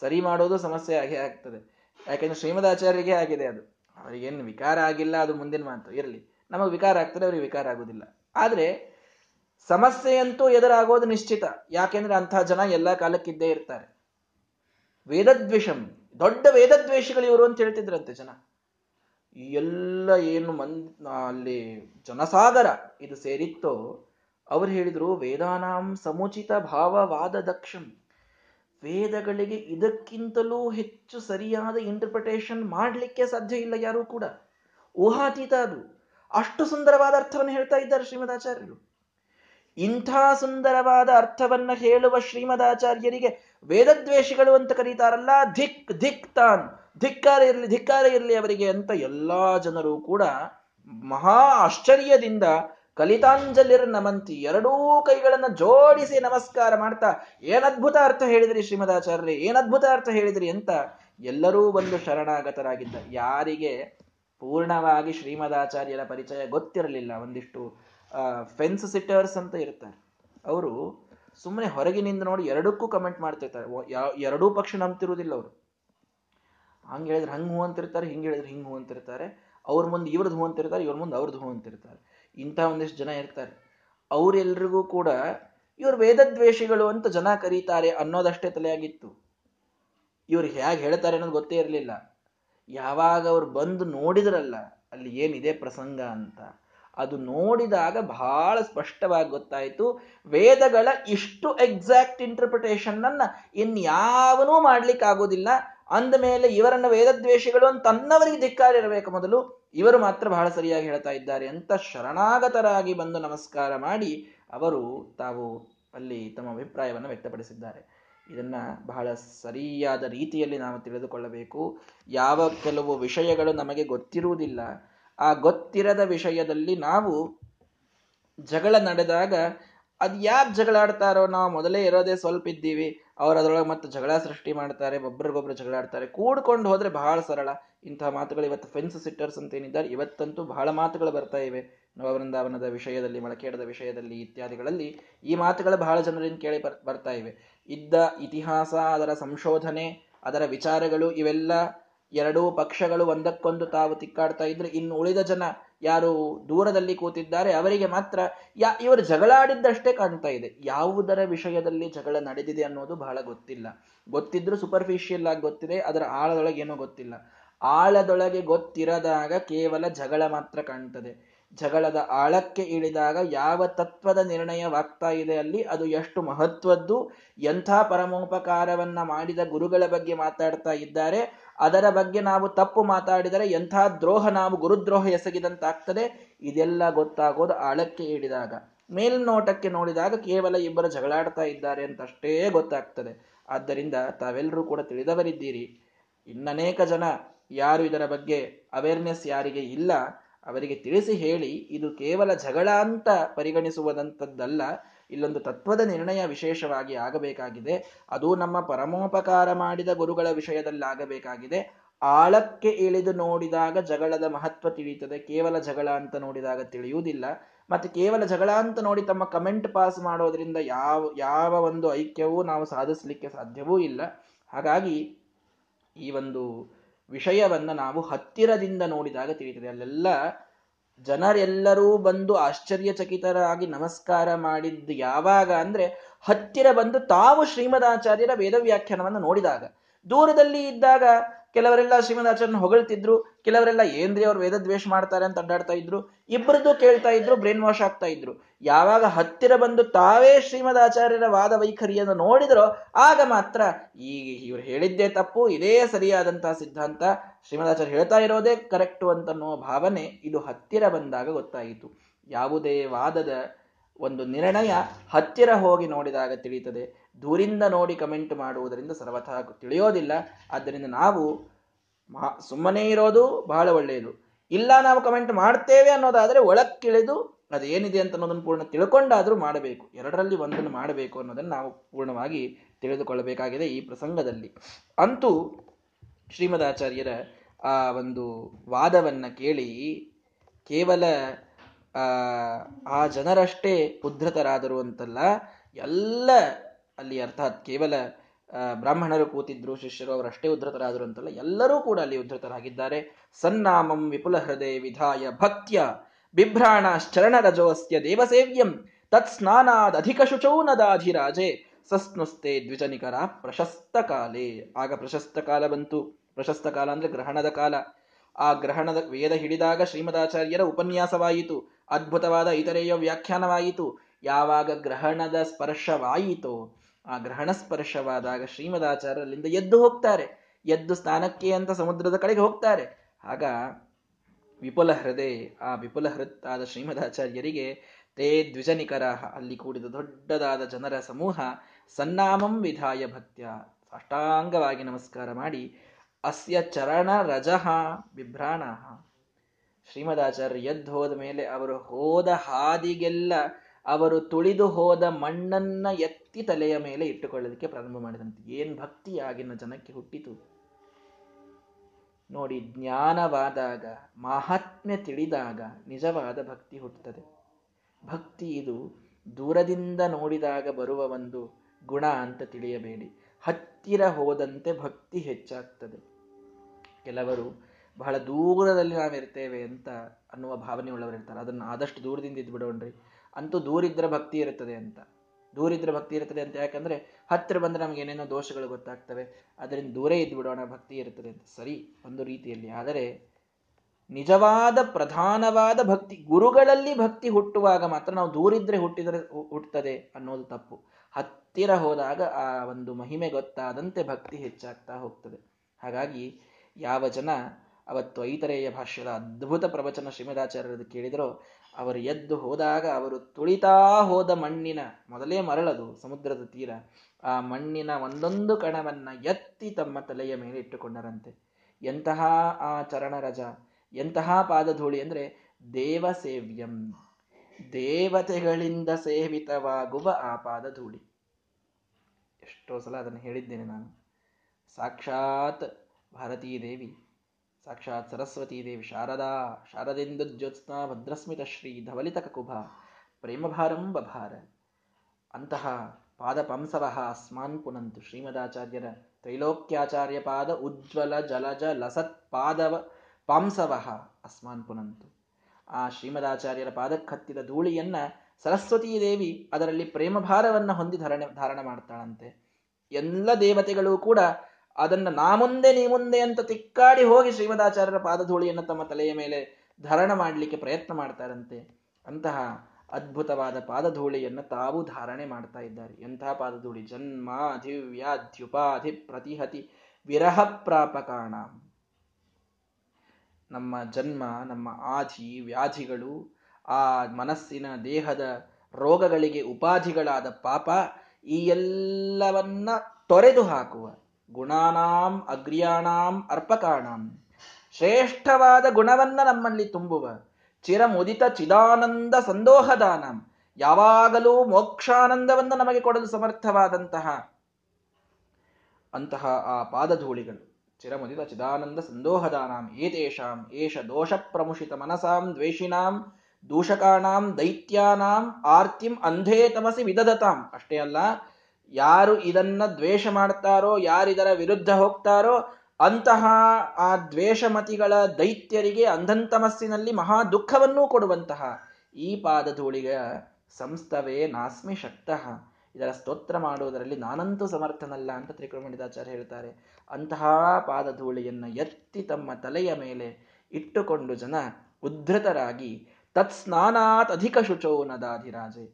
ಸರಿ ಮಾಡೋದು ಸಮಸ್ಯೆ ಆಗೇ ಆಗ್ತದೆ. ಯಾಕೆಂದ್ರೆ ಶ್ರೀಮದಾಚಾರ್ಯರಿಗೆ ಆಗಿದೆ ಅದು. ಅವರಿಗೇನು ವಿಕಾರ ಆಗಿಲ್ಲ, ಅದು ಮುಂದಿನ ಮಾತು. ಇರಲಿ, ನಮಗೆ ವಿಕಾರ ಆಗ್ತದೆ, ಅವ್ರಿಗೆ ವಿಕಾರ ಆಗೋದಿಲ್ಲ. ಆದ್ರೆ ಸಮಸ್ಯೆಯಂತೂ ಎದುರಾಗೋದು ನಿಶ್ಚಿತ. ಯಾಕೆಂದ್ರೆ ಅಂತಹ ಜನ ಎಲ್ಲ ಕಾಲಕ್ಕಿದ್ದೇ ಇರ್ತಾರೆ. ವೇದದ್ವೇಷಂ, ದೊಡ್ಡ ವೇದದ್ವೇಷಗಳು ಇವರು ಅಂತ ಹೇಳ್ತಿದ್ರಂತೆ ಜನ. ಎಲ್ಲ ಏನು ಮನ್ ಅಲ್ಲಿ ಜನಸಾಗರ ಇದು ಸೇರಿತ್ತೋ, ಅವ್ರು ಹೇಳಿದ್ರು, ವೇದಾನಾಂ ಸಮುಚಿತ ಭಾವವಾದ ದಕ್ಷಂ. ವೇದಗಳಿಗೆ ಇದಕ್ಕಿಂತಲೂ ಹೆಚ್ಚು ಸರಿಯಾದ ಇಂಟರ್ಪ್ರಿಟೇಷನ್ ಮಾಡಲಿಕ್ಕೆ ಸಾಧ್ಯ ಇಲ್ಲ ಯಾರೂ ಕೂಡ. ಊಹಾತೀತ ಅದು. ಅಷ್ಟು ಸುಂದರವಾದ ಅರ್ಥವನ್ನು ಹೇಳ್ತಾ ಇದ್ದಾರೆ ಶ್ರೀಮದಾಚಾರ್ಯರು. ಇಂಥ ಸುಂದರವಾದ ಅರ್ಥವನ್ನ ಹೇಳುವ ಶ್ರೀಮದಾಚಾರ್ಯರಿಗೆ ವೇದದ್ವೇಷಿಗಳು ಅಂತ ಕರೀತಾರಲ್ಲ, ಧಿಕ್ ಧಿಕ್ ತಾನ್. ಧಿಕ್ಕಾರ ಇರಲಿ ಧಿಕ್ಕಾರ ಇರಲಿ ಅವರಿಗೆ ಅಂತ ಎಲ್ಲ ಜನರು ಕೂಡ ಮಹಾ ಆಶ್ಚರ್ಯದಿಂದ ಕಲಿತಾಂಜಲಿರ ನಮಂತಿ ಎರಡೂ ಕೈಗಳನ್ನು ಜೋಡಿಸಿ ನಮಸ್ಕಾರ ಮಾಡ್ತಾ, ಏನದ್ಭುತ ಅರ್ಥ ಹೇಳಿದ್ರಿ ಶ್ರೀಮದಾಚಾರ್ಯ ಏನದ್ಭುತ ಅರ್ಥ ಹೇಳಿದ್ರಿ ಅಂತ ಎಲ್ಲರೂ ಒಂದು ಶರಣಾಗತರಾಗಿದ್ದ. ಯಾರಿಗೆ ಪೂರ್ಣವಾಗಿ ಶ್ರೀಮದಾಚಾರ್ಯರ ಪರಿಚಯ ಗೊತ್ತಿರಲಿಲ್ಲ. ಒಂದಿಷ್ಟು ಫೆನ್ಸ್ ಸಿಟ್ಟರ್ಸ್ ಅಂತ ಇರ್ತಾರೆ. ಅವರು ಸುಮ್ಮನೆ ಹೊರಗಿನಿಂದ ನೋಡಿ ಎರಡಕ್ಕೂ ಕಮೆಂಟ್ ಮಾಡ್ತಿರ್ತಾರೆ ಎರಡೂ ಪಕ್ಷ ನಂಬ್ತಿರುವುದಿಲ್ಲ ಅವರು. ಹಂಗೆ ಹೇಳಿದ್ರೆ ಹಂಗೆ ಹೂ ಅಂತಿರ್ತಾರೆ, ಹಿಂಗೆ ಹೇಳಿದ್ರೆ ಹಿಂಗೆ ಹೂ ಅಂತಿರ್ತಾರೆ. ಅವ್ರ ಮುಂದೆ ಇವ್ರದ್ದು ಹೂ ಅಂತಿರ್ತಾರೆ, ಇವ್ರ ಮುಂದೆ ಅವ್ರದ್ದು ಹೂ ಅಂತಿರ್ತಾರೆ. ಇಂಥ ಒಂದಿಷ್ಟು ಜನ ಇರ್ತಾರೆ. ಅವರೆಲ್ರಿಗೂ ಕೂಡ ಇವರು ವೇದದ್ವೇಷಿಗಳು ಅಂತ ಜನ ಕರೀತಾರೆ ಅನ್ನೋದಷ್ಟೇ ತಲೆಯಾಗಿತ್ತು. ಇವ್ರು ಹೇಗೆ ಹೇಳ್ತಾರೆ ಅನ್ನೋದು ಗೊತ್ತೇ ಇರಲಿಲ್ಲ. ಯಾವಾಗ ಅವ್ರು ಬಂದು ನೋಡಿದ್ರಲ್ಲ, ಅಲ್ಲಿ ಏನಿದೆ ಪ್ರಸಂಗ ಅಂತ. ಅದು ನೋಡಿದಾಗ ಬಹಳ ಸ್ಪಷ್ಟವಾಗಿ ಗೊತ್ತಾಯಿತು. ವೇದಗಳ ಇಷ್ಟು ಎಕ್ಸಾಕ್ಟ್ ಇಂಟರ್ಪ್ರಿಟೇಷನ್ ಅನ್ನ ಇನ್ಯಾವನೂ ಮಾಡ್ಲಿಕ್ಕೆ ಆಗೋದಿಲ್ಲ ಅಂದ ಮೇಲೆ ಇವರನ್ನ ವೇದದ್ವೇಷಿಗಳು ಅಂತ ತನ್ನವರಿಗೆ ಧಿಕ್ಕಾರ ಇರಬೇಕು ಮೊದಲು. ಇವರು ಮಾತ್ರ ಬಹಳ ಸರಿಯಾಗಿ ಹೇಳ್ತಾ ಇದ್ದಾರೆ ಅಂತ ಶರಣಾಗತರಾಗಿ ಬಂದು ನಮಸ್ಕಾರ ಮಾಡಿ ಅವರು ತಾವು ಅಲ್ಲಿ ತಮ್ಮ ಅಭಿಪ್ರಾಯವನ್ನು ವ್ಯಕ್ತಪಡಿಸಿದ್ದಾರೆ. ಇದನ್ನ ಬಹಳ ಸರಿಯಾದ ರೀತಿಯಲ್ಲಿ ನಾವು ತಿಳಿದುಕೊಳ್ಳಬೇಕು. ಯಾವ ಕೆಲವು ವಿಷಯಗಳು ನಮಗೆ ಗೊತ್ತಿರುವುದಿಲ್ಲ. ಆ ಗೊತ್ತಿರದ ವಿಷಯದಲ್ಲಿ ನಾವು ಜಗಳ ನಡೆದಾಗ ಅದು ಜಗಳ ಆಡ್ತಾರೋ ನಾವು ಮೊದಲೇ ಇರೋದೇ ಸ್ವಲ್ಪ ಇದ್ದೀವಿ. ಅವ್ರು ಅದರೊಳಗೆ ಮತ್ತೆ ಜಗಳ ಸೃಷ್ಟಿ ಮಾಡ್ತಾರೆ, ಒಬ್ರಿಗೊಬ್ರು ಜಗಳ ಆಡ್ತಾರೆ. ಕೂಡ್ಕೊಂಡು ಹೋದ್ರೆ ಬಹಳ ಸರಳ. ಇಂತಹ ಮಾತುಗಳು ಇವತ್ತು ಫೆನ್ಸ್ ಸಿಟ್ಟರ್ಸ್ ಅಂತ ಏನಿದ್ದಾರೆ, ಇವತ್ತಂತೂ ಬಹಳ ಮಾತುಗಳು ಬರ್ತಾ ಇವೆ. ನವವೃಂದಾವನದ ವಿಷಯದಲ್ಲಿ, ಮೊಳಕೇಡದ ವಿಷಯದಲ್ಲಿ ಇತ್ಯಾದಿಗಳಲ್ಲಿ ಈ ಮಾತುಗಳು ಬಹಳ ಜನರಿಂದ ಕೇಳಿ ಬರ್ತಾ ಇವೆ. ಇದ್ದ ಇತಿಹಾಸ, ಅದರ ಸಂಶೋಧನೆ, ಅದರ ವಿಚಾರಗಳು ಇವೆಲ್ಲ ಎರಡೂ ಪಕ್ಷಗಳು ಒಂದಕ್ಕೊಂದು ತಾವು ತಿಕ್ಕಾಡ್ತಾ ಇದ್ರೆ ಇನ್ನು ಉಳಿದ ಜನ ಯಾರು ದೂರದಲ್ಲಿ ಕೂತಿದ್ದಾರೆ, ಅವರಿಗೆ ಮಾತ್ರ ಯಾ, ಇವರು ಜಗಳಾಡಿದ್ದಷ್ಟೇ ಕಾಣ್ತಾ ಇದೆ. ಯಾವುದರ ವಿಷಯದಲ್ಲಿ ಜಗಳ ನಡೆದಿದೆ ಅನ್ನೋದು ಬಹಳ ಗೊತ್ತಿಲ್ಲ. ಗೊತ್ತಿದ್ರೂ ಸೂಪರ್ಫಿಷಿಯಲ್ ಆಗಿ ಗೊತ್ತಿದೆ, ಅದರ ಆಳದೊಳಗೆ ಏನೋ ಗೊತ್ತಿಲ್ಲ. ಆಳದೊಳಗೆ ಗೊತ್ತಿರದಾಗ ಕೇವಲ ಜಗಳ ಮಾತ್ರ ಕಾಣ್ತದೆ. ಜಗಳದ ಆಳಕ್ಕೆ ಇಳಿದಾಗ ಯಾವ ತತ್ವದ ನಿರ್ಣಯವಾಗ್ತಾ ಇದೆ ಅಲ್ಲಿ ಅದು ಎಷ್ಟು ಮಹತ್ವದ್ದು, ಎಂಥ ಪರಮೋಪಕಾರವನ್ನ ಮಾಡಿದ ಗುರುಗಳ ಬಗ್ಗೆ ಮಾತಾಡ್ತಾ ಇದ್ದಾರೆ ಅದರ ಬಗ್ಗೆ ನಾವು ತಪ್ಪು ಮಾತಾಡಿದರೆ ಎಂಥ ದ್ರೋಹ ನಾವು ಗುರುದ್ರೋಹ ಎಸಗಿದಂತಾಗ್ತದೆ? ಇದೆಲ್ಲ ಗೊತ್ತಾಗೋದು ಆಳಕ್ಕೆ ಇಳಿದಾಗ ಮೇಲ್ನೋಟಕ್ಕೆ ನೋಡಿದಾಗ ಕೇವಲ ಇಬ್ಬರು ಜಗಳಾಡ್ತಾ ಇದ್ದಾರೆ ಅಂತಷ್ಟೇ ಗೊತ್ತಾಗ್ತದೆ. ಆದ್ದರಿಂದ ತಾವೆಲ್ಲರೂ ಕೂಡ ತಿಳಿದವರಿದ್ದೀರಿ. ಇನ್ನನೇಕ ಜನ ಯಾರು ಇದರ ಬಗ್ಗೆ ಅವೇರ್ನೆಸ್ ಯಾರಿಗೆ ಇಲ್ಲ, ಅವರಿಗೆ ತಿಳಿಸಿ ಹೇಳಿ, ಇದು ಕೇವಲ ಜಗಳ ಅಂತ ಪರಿಗಣಿಸುವುದಂಥದ್ದಲ್ಲ. ಇಲ್ಲೊಂದು ತತ್ವದ ನಿರ್ಣಯ ವಿಶೇಷವಾಗಿ ಆಗಬೇಕಾಗಿದೆ. ಅದು ನಮ್ಮ ಪರಮೋಪಕಾರ ಮಾಡಿದ ಗುರುಗಳ ವಿಷಯದಲ್ಲಿ ಆಗಬೇಕಾಗಿದೆ ಆಳಕ್ಕೆ ಇಳಿದು ನೋಡಿದಾಗ ಜಗಳದ ಮಹತ್ವ ತಿಳಿಯುತ್ತದೆ. ಕೇವಲ ಜಗಳ ಅಂತ ನೋಡಿದಾಗ ತಿಳಿಯುವುದಿಲ್ಲ. ಮತ್ತೆ ಕೇವಲ ಜಗಳ ಅಂತ ನೋಡಿ ತಮ್ಮ ಕಮೆಂಟ್ ಪಾಸ್ ಮಾಡೋದ್ರಿಂದ ಯಾವ ಯಾವ ಒಂದು ಐಕ್ಯವೂ ನಾವು ಸಾಧಿಸಲಿಕ್ಕೆ ಸಾಧ್ಯವೂ ಇಲ್ಲ. ಹಾಗಾಗಿ ಈ ಒಂದು ವಿಷಯವನ್ನು ನಾವು ಹತ್ತಿರದಿಂದ ನೋಡಿದಾಗ ತಿಳಿಯುತ್ತದೆ. ಅಲ್ಲೆಲ್ಲ ಜನರೆಲ್ಲರೂ ಬಂದು ಆಶ್ಚರ್ಯಚಕಿತರಾಗಿ ನಮಸ್ಕಾರ ಮಾಡಿದ್ದು ಯಾವಾಗ ಅಂದ್ರೆ ಹತ್ತಿರ ಬಂದು ತಾವು ಶ್ರೀಮದಾಚಾರ್ಯರ ವೇದವ್ಯಾಖ್ಯಾನವನ್ನು ನೋಡಿದಾಗ. ದೂರದಲ್ಲಿ ಇದ್ದಾಗ ಕೆಲವರೆಲ್ಲ ಶ್ರೀಮದಾಚಾರ್ಯನ ಹೊಗಳ್ತಿದ್ರು, ಕೆಲವರೆಲ್ಲ ಏನ್ರಿ ಅವ್ರು ವೇದ ದ್ವೇಷ ಮಾಡ್ತಾರೆ ಅಂತ ಅಡ್ಡಾಡ್ತಾ ಇದ್ರು ಇಬ್ಬರದ್ದು ಕೇಳ್ತಾ ಇದ್ರು, ಬ್ರೇನ್ ವಾಶ್ ಆಗ್ತಾ ಇದ್ರು. ಯಾವಾಗ ಹತ್ತಿರ ಬಂದು ತಾವೇ ಶ್ರೀಮದ್ ಆಚಾರ್ಯರ ವಾದ ವೈಖರಿಯನ್ನು ನೋಡಿದ್ರೋ, ಆಗ ಮಾತ್ರ ಈ ಇವ್ರು ಹೇಳಿದ್ದೇ ತಪ್ಪು, ಇದೇ ಸರಿಯಾದಂತಹ ಸಿದ್ಧಾಂತ. ಶ್ರೀಮದಾಚಾರ್ಯ ಹೇಳ್ತಾ ಇರೋದೇ ಕರೆಕ್ಟು ಅಂತನ್ನೋ ಭಾವನೆ ಇದು ಹತ್ತಿರ ಬಂದಾಗ ಗೊತ್ತಾಯಿತು. ಯಾವುದೇ ವಾದದ ಒಂದು ನಿರ್ಣಯ ಹತ್ತಿರ ಹೋಗಿ ನೋಡಿದಾಗ ತಿಳಿಯುತ್ತದೆ ದೂರಿಂದ ನೋಡಿ ಕಮೆಂಟ್ ಮಾಡುವುದರಿಂದ ಸರ್ವಥಾ ತಿಳಿಯೋದಿಲ್ಲ. ಆದ್ದರಿಂದ ನಾವು ಸುಮ್ಮನೆ ಇರೋದು ಬಹಳ ಒಳ್ಳೆಯದು. ಇಲ್ಲ ನಾವು ಕಮೆಂಟ್ ಮಾಡ್ತೇವೆ ಅನ್ನೋದಾದರೆ ಒಳಕ್ಕಿಳಿದು ಅದೇನಿದೆ ಅಂತ ಅನ್ನೋದನ್ನು ಪೂರ್ಣ ತಿಳ್ಕೊಂಡಾದರೂ ಮಾಡಬೇಕು. ಎರಡರಲ್ಲಿ ಒಂದನ್ನು ಮಾಡಬೇಕು ಅನ್ನೋದನ್ನು ನಾವು ಪೂರ್ಣವಾಗಿ ತಿಳಿದುಕೊಳ್ಳಬೇಕಾಗಿದೆ ಈ ಪ್ರಸಂಗದಲ್ಲಿ. ಅಂತೂ ಶ್ರೀಮದಾಚಾರ್ಯರ ಆ ಒಂದು ವಾದವನ್ನು ಕೇಳಿ ಕೇವಲ ಆ ಜನರಷ್ಟೇ ಉದ್ಧತರಾದರು ಅಂತಲ್ಲ, ಎಲ್ಲ ಅಲ್ಲಿ ಅರ್ಥಾತ್ ಕೇವಲ ಬ್ರಾಹ್ಮಣರು ಕೂತಿದ್ರು, ಶಿಷ್ಯರು ಅವರಷ್ಟೇ ಉದ್ಧತರಾದರು ಅಂತಲ್ಲ, ಎಲ್ಲರೂ ಕೂಡ ಅಲ್ಲಿ ಉದ್ಧತರಾಗಿದ್ದಾರೆ. ಸನ್ನಾಮಂ ವಿಪುಲ ಹೃದಯ ವಿಧಾಯ ಭಕ್ತ್ಯ ರಜೋಸ್ತ್ಯ ದೇವಸೇವ್ಯಂ ತತ್ ಸ್ನಾನಾದಧಿಕ ಶುಚೌ ನದಾಧಿರಾಜೆ ಸಸ್ನುಸ್ತೆ ದ್ವಿಜನಿಕರ ಪ್ರಶಸ್ತ ಕಾಲೇ ಆಗ ಪ್ರಶಸ್ತ ಕಾಲ ಬಂತು. ಪ್ರಶಸ್ತ ಕಾಲ ಅಂದ್ರೆ ಗ್ರಹಣದ ಕಾಲ. ಆ ಗ್ರಹಣದ ವೇದ ಹಿಡಿದಾಗ ಶ್ರೀಮದಾಚಾರ್ಯರ ಉಪನ್ಯಾಸವಾಯಿತು. ಅದ್ಭುತವಾದ ಇತರೆಯ ವ್ಯಾಖ್ಯಾನವಾಯಿತು. ಯಾವಾಗ ಗ್ರಹಣದ ಸ್ಪರ್ಶವಾಯಿತೋ ಆ ಗ್ರಹಣ ಸ್ಪರ್ಶವಾದಾಗ ಶ್ರೀಮದಾಚಾರ್ಯರಿಂದ ಎದ್ದು ಹೋಗ್ತಾರೆ. ಎದ್ದು ಸ್ನಾನಕ್ಕೆ ಅಂತ ಸಮುದ್ರದ ಕಡೆಗೆ ಹೋಗ್ತಾರೆ. ಆಗ ವಿಪುಲ ಹೃದಯ, ಆ ವಿಪುಲ ಹೃತ್ತಾದ ಶ್ರೀಮದಾಚಾರ್ಯರಿಗೆ ತೇ ದ್ವಿಜನಿಕರ ಅಲ್ಲಿ ಕೂಡಿದ ದೊಡ್ಡದಾದ ಜನರ ಸಮೂಹ ಸನ್ನಾಮಂ ವಿಧಾಯ ಭಕ್ತ್ಯ ಅಷ್ಟಾಂಗವಾಗಿ ನಮಸ್ಕಾರ ಮಾಡಿ, ಅಸ್ಯ ಚರಣ ರಜಃ ಬಿಭ್ರಾಣ ಶ್ರೀಮದಾಚಾರ್ಯ ಎದ್ದು ಹೋದ ಮೇಲೆ ಅವರು ಹೋದ ಹಾದಿಗೆಲ್ಲ ಅವರು ತುಳಿದು ಹೋದ ಮಣ್ಣನ್ನ ಎತ್ತಿ ತಲೆಯ ಮೇಲೆ ಇಟ್ಟುಕೊಳ್ಳೋದಕ್ಕೆ ಪ್ರಾರಂಭ ಮಾಡಿದಂತೆ. ಏನ್ ಭಕ್ತಿ ಆಗಿನ ಜನಕ್ಕೆ ಹುಟ್ಟಿತು. ನೋಡಿ, ಜ್ಞಾನವಾದಾಗ, ಮಹಾತ್ಮ್ಯ ತಿಳಿದಾಗ ನಿಜವಾದ ಭಕ್ತಿ ಹುಟ್ಟುತ್ತದೆ. ಭಕ್ತಿ ಇದು ದೂರದಿಂದ ನೋಡಿದಾಗ ಬರುವ ಒಂದು ಗುಣ ಅಂತ ತಿಳಿಯಬೇಡಿ. ಹತ್ತಿರ ಹೋದಂತೆ ಭಕ್ತಿ ಹೆಚ್ಚಾಗ್ತದೆ. ಕೆಲವರು ಬಹಳ ದೂರದಲ್ಲಿ ನಾವಿರ್ತೇವೆ ಅಂತ ಅನ್ನುವ ಭಾವನೆ ಉಳ್ಳವರು ಇರ್ತಾರೆ ಅದನ್ನು ಆದಷ್ಟು ದೂರದಿಂದ ಇದ್ಬಿಡೋಣ್ರಿ. ಅಂತೂ ದೂರಿದ್ರ ಭಕ್ತಿ ಇರುತ್ತದೆ ಅಂತ. ದೂರಿದ್ರ ಭಕ್ತಿ ಇರುತ್ತದೆ ಅಂತ ಯಾಕಂದ್ರೆ ಹತ್ತಿರ ಬಂದ್ರೆ ನಮ್ಗೆ ಏನೇನೋ ದೋಷಗಳು ಗೊತ್ತಾಗ್ತವೆ. ಅದರಿಂದ ದೂರೇ ಇದ್ಬಿಡೋಣ, ಭಕ್ತಿ ಇರುತ್ತದೆ ಅಂತ. ಸರಿ, ಒಂದು ರೀತಿಯಲ್ಲಿ. ಆದರೆ ನಿಜವಾದ, ಪ್ರಧಾನವಾದ ಭಕ್ತಿ, ಗುರುಗಳಲ್ಲಿ ಭಕ್ತಿ ಹುಟ್ಟುವಾಗ ಮಾತ್ರ ನಾವು ದೂರಿದ್ರೆ ಹುಟ್ಟಿದ್ರೆ ಹುಟ್ಟುತ್ತದೆ ಅನ್ನೋದು ತಪ್ಪು. ಹತ್ತಿರ ಹೋದಾಗ ಆ ಒಂದು ಮಹಿಮೆ ಗೊತ್ತಾದಂತೆ ಭಕ್ತಿ ಹೆಚ್ಚಾಗ್ತಾ ಹೋಗ್ತದೆ. ಹಾಗಾಗಿ ಯಾವ ಜನ ಅವತ್ತು ಐತರೇಯ ಭಾಷ್ಯದ ಅದ್ಭುತ ಪ್ರವಚನ ಶ್ರೀಮದಾಚಾರ್ಯರದು ಕೇಳಿದರೋ ಅವರು ಎದ್ದು ಹೋದಾಗ ಅವರು ತುಳಿತಾ ಹೋದ ಮಣ್ಣಿನ, ಮೊದಲೇ ಮರಳದು ಸಮುದ್ರದ ತೀರ, ಆ ಮಣ್ಣಿನ ಒಂದೊಂದು ಕಣವನ್ನ ಎತ್ತಿ ತಮ್ಮ ತಲೆಯ ಮೇಲೆ ಇಟ್ಟುಕೊಂಡರಂತೆ. ಎಂತಹ ಆ ಚರಣರಜ, ಎಂತಹ ಪಾದಧೂಳಿ ಅಂದ್ರೆ ದೇವಸೇವ್ಯಂ. ದೇವತೆಗಳಿಂದ ಸೇವಿತವಾಗುವ ಆ ಪಾದಧೂಳಿ. ಎಷ್ಟೋ ಸಲ ಅದನ್ನು ಹೇಳಿದ್ದೇನೆ ನಾನು. ಸಾಕ್ಷಾತ್ ಭಾರತೀ ದೇವಿ ಸಾಕ್ಷಾತ್ ಸರಸ್ವತೀ ದೇವಿ ಶಾರದಾ ಶಾರದೆಂದು ಜ್ಯೋತ್ಸ್ನಾ ಭದ್ರಸ್ಮಿತ ಶ್ರೀ ಧವಲಿತ ಕಕುಭ ಪ್ರೇಮಭಾರಂ ಬಭಾರ ಅಂತಹ ಪಾದಪಂಸವಃ ಅಸ್ಮಾನ್ ಪುನಂತು ಶ್ರೀಮದಾಚಾರ್ಯರ ತ್ರೈಲೋಕ್ಯಾಚಾರ್ಯ ಪಾದ ಉಜ್ವಲ ಜಲಜ ಲಸತ್ ಪಾದವ ಪಾಂಸವಃ ಅಸ್ಮಾನ್ ಪುನಂತು. ಆ ಶ್ರೀಮದಾಚಾರ್ಯರ ಪಾದಕ್ಕತ್ತಿದ ಧೂಳಿಯನ್ನ ಸರಸ್ವತೀ ದೇವಿ ಅದರಲ್ಲಿ ಪ್ರೇಮಭಾರವನ್ನು ಹೊಂದಿ ಧಾರಣೆ, ಧಾರಣ ಮಾಡ್ತಾಳಂತೆ. ಎಲ್ಲ ದೇವತೆಗಳು ಕೂಡ ಅದನ್ನ ನಾ ಮುಂದೆ, ನೀ ಮುಂದೆ ಅಂತ ತಿಕ್ಕಾಡಿ ಹೋಗಿ ಶ್ರೀಮದಾಚಾರ್ಯರ ಪಾದಧೂಳಿಯನ್ನು ತಮ್ಮ ತಲೆಯ ಮೇಲೆ ಧಾರಣ ಮಾಡಲಿಕ್ಕೆ ಪ್ರಯತ್ನ ಮಾಡ್ತಾರಂತೆ. ಅಂತಹ ಅದ್ಭುತವಾದ ಪಾದಧೂಳಿಯನ್ನು ತಾವು ಧಾರಣೆ ಮಾಡ್ತಾ ಇದ್ದಾರೆ. ಎಂತಹ ಪಾದಧೂಳಿ? ಜನ್ಮ ದಿವ್ಯಾಧ್ಯುಪಾಧಿ ಪ್ರತಿಹತಿ, ವಿರಹ ಪ್ರಾಪಕಾಣ. ನಮ್ಮ ಜನ್ಮ, ನಮ್ಮ ಆಧಿ, ವ್ಯಾಧಿಗಳು, ಆ ಮನಸ್ಸಿನ, ದೇಹದ ರೋಗಗಳಿಗೆ ಉಪಾಧಿಗಳಾದ ಪಾಪ, ಈ ಎಲ್ಲವನ್ನ ತೊರೆದು ಹಾಕುವ ಗುಣಾನಾಂ, ಅಗ್ರ್ಯಾಣಾಂ, ಅರ್ಪಕಾಣಾಂ. ಶ್ರೇಷ್ಠವಾದ ಗುಣವನ್ನ ನಮ್ಮಲ್ಲಿ ತುಂಬುವ, ಚಿರಮುದಿತ ಚಿದಾನಂದ ಸಂದೋಹದಾನ. ಯಾವಾಗಲೂ ಮೋಕ್ಷಾನಂದವನ್ನು ನಮಗೆ ಕೊಡಲು ಸಮರ್ಥವಾದಂತಹ ಅಂತಹ ಆ ಪಾದಧೂಳಿಗಳು. ಚಿರಮುದಿತ ಚಿದಾನಂದ ಸಂದೋಹದಾನಾಂ. ಏತೇಷಾಂ, ಏಷ ದೋಷ ಪ್ರಮುಷಿತ ಮನಸಾಂ ದ್ವೇಷಿನಾಂ ದೂಷಕಾಣಾಂ, ದೈತ್ಯಾನಾಂ, ಆರ್ತಿಂ, ಅಂಧೇ ತಮಸಿ ವಿದಧತಾಂ. ಅಷ್ಟೇ ಅಲ್ಲ ಯಾರು ಇದನ್ನ ದ್ವೇಷ ಮಾಡ್ತಾರೋ ಯಾರಿದರ ವಿರುದ್ಧ ಹೋಗ್ತಾರೋ, ಅಂತಹ ಆ ದ್ವೇಷಮತಿಗಳ ದೈತ್ಯರಿಗೆ ಅಂಧಂತಮಸ್ಸಿನಲ್ಲಿ ಮಹಾ ದುಃಖವನ್ನೂ ಕೊಡುವಂತಹ ಈ ಪಾದಧೂಳಿಗ ಸಂಸ್ಥವೇ ನಾಸ್ಮಿ ಶಕ್ತಃ. ಇದರ ಸ್ತೋತ್ರ ಮಾಡುವುದರಲ್ಲಿ ನಾನಂತೂ ಸಮರ್ಥನಲ್ಲ ಅಂತ ತ್ರಿಕೃಮಣಿದಾಚಾರ್ಯ ಹೇಳ್ತಾರೆ ಅಂತಹ ಪಾದಧೂಳಿಯನ್ನು ಎತ್ತಿ ತಮ್ಮ ತಲೆಯ ಮೇಲೆ ಇಟ್ಟುಕೊಂಡು ಜನ ಉದ್ಧತರಾಗಿ, ತತ್ಸ್ನಾನಾತ್ ಅಧಿಕ ಶುಚೋ ನದಾಧಿರಾಜೆ.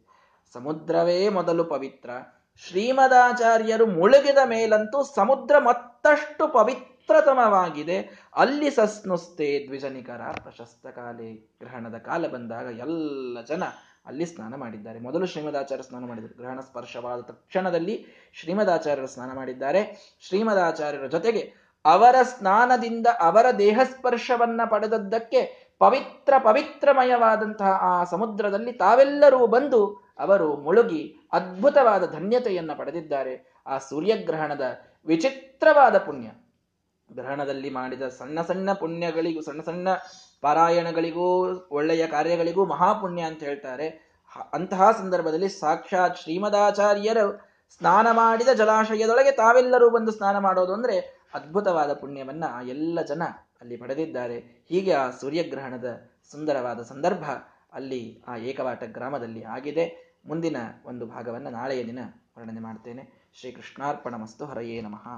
ಸಮುದ್ರವೇ ಮೊದಲು ಪವಿತ್ರ ಶ್ರೀಮದಾಚಾರ್ಯರು ಮುಳುಗಿದ ಮೇಲಂತೂ ಸಮುದ್ರ ಮತ್ತಷ್ಟು ಪವಿತ್ರತಮವಾಗಿದೆ. ಅಲ್ಲಿ ಸಸ್ನುಸ್ತೆ ದ್ವಿಜನಿಕರ ಪ್ರಶಸ್ತ ಕಾಲೇ ಗ್ರಹಣದ ಕಾಲ ಬಂದಾಗ ಎಲ್ಲ ಜನ ಅಲ್ಲಿ ಸ್ನಾನ ಮಾಡಿದ್ದಾರೆ. ಮೊದಲು ಶ್ರೀಮದಾಚಾರ್ಯ ಸ್ನಾನ ಮಾಡಿದರು. ಗ್ರಹಣ ಸ್ಪರ್ಶವಾದ ತಕ್ಷಣದಲ್ಲಿ ಶ್ರೀಮದಾಚಾರ್ಯರು ಸ್ನಾನ ಮಾಡಿದ್ದಾರೆ. ಶ್ರೀಮದಾಚಾರ್ಯರ ಜೊತೆಗೆ ಅವರ ಸ್ನಾನದಿಂದ ಅವರ ದೇಹ ಸ್ಪರ್ಶವನ್ನ ಪಡೆದದ್ದಕ್ಕೆ ಪವಿತ್ರ ಪವಿತ್ರಮಯವಾದಂತಹ ಆ ಸಮುದ್ರದಲ್ಲಿ ತಾವೆಲ್ಲರೂ ಬಂದು ಅವರು ಮುಳುಗಿ ಅದ್ಭುತವಾದ ಧನ್ಯತೆಯನ್ನು ಪಡೆದಿದ್ದಾರೆ. ಆ ಸೂರ್ಯಗ್ರಹಣದ ವಿಚಿತ್ರವಾದ ಪುಣ್ಯ. ಗ್ರಹಣದಲ್ಲಿ ಮಾಡಿದ ಸಣ್ಣ ಸಣ್ಣ ಪುಣ್ಯಗಳಿಗೂ, ಸಣ್ಣ ಸಣ್ಣ ಪಾರಾಯಣಗಳಿಗೂ, ಒಳ್ಳೆಯ ಕಾರ್ಯಗಳಿಗೂ ಮಹಾಪುಣ್ಯ ಅಂತ ಹೇಳ್ತಾರೆ. ಅಂತಹ ಸಂದರ್ಭದಲ್ಲಿ ಸಾಕ್ಷಾತ್ ಶ್ರೀಮದಾಚಾರ್ಯರು ಸ್ನಾನ ಮಾಡಿದ ಜಲಾಶಯದೊಳಗೆ ತಾವೆಲ್ಲರೂ ಬಂದು ಸ್ನಾನ ಮಾಡೋದು ಅಂದ್ರೆ ಅದ್ಭುತವಾದ ಪುಣ್ಯವನ್ನ ಆ ಎಲ್ಲ ಜನ ಅಲ್ಲಿ ಪಡೆದಿದ್ದಾರೆ. ಹೀಗೆ ಆ ಸೂರ್ಯಗ್ರಹಣದ ಸುಂದರವಾದ ಸಂದರ್ಭ ಅಲ್ಲಿ ಆ ಏಕವಾಟ ಗ್ರಾಮದಲ್ಲಿ ಆಗಿದೆ. ಮುಂದಿನ ಒಂದು ಭಾಗವನ್ನು ನಾಳೆಯ ದಿನ ವರ್ಣನೆ ಮಾಡ್ತೇನೆ. ಶ್ರೀ ಕೃಷ್ಣಾರ್ಪಣ ಮಸ್ತು ಹರಯೇ ನಮಃ.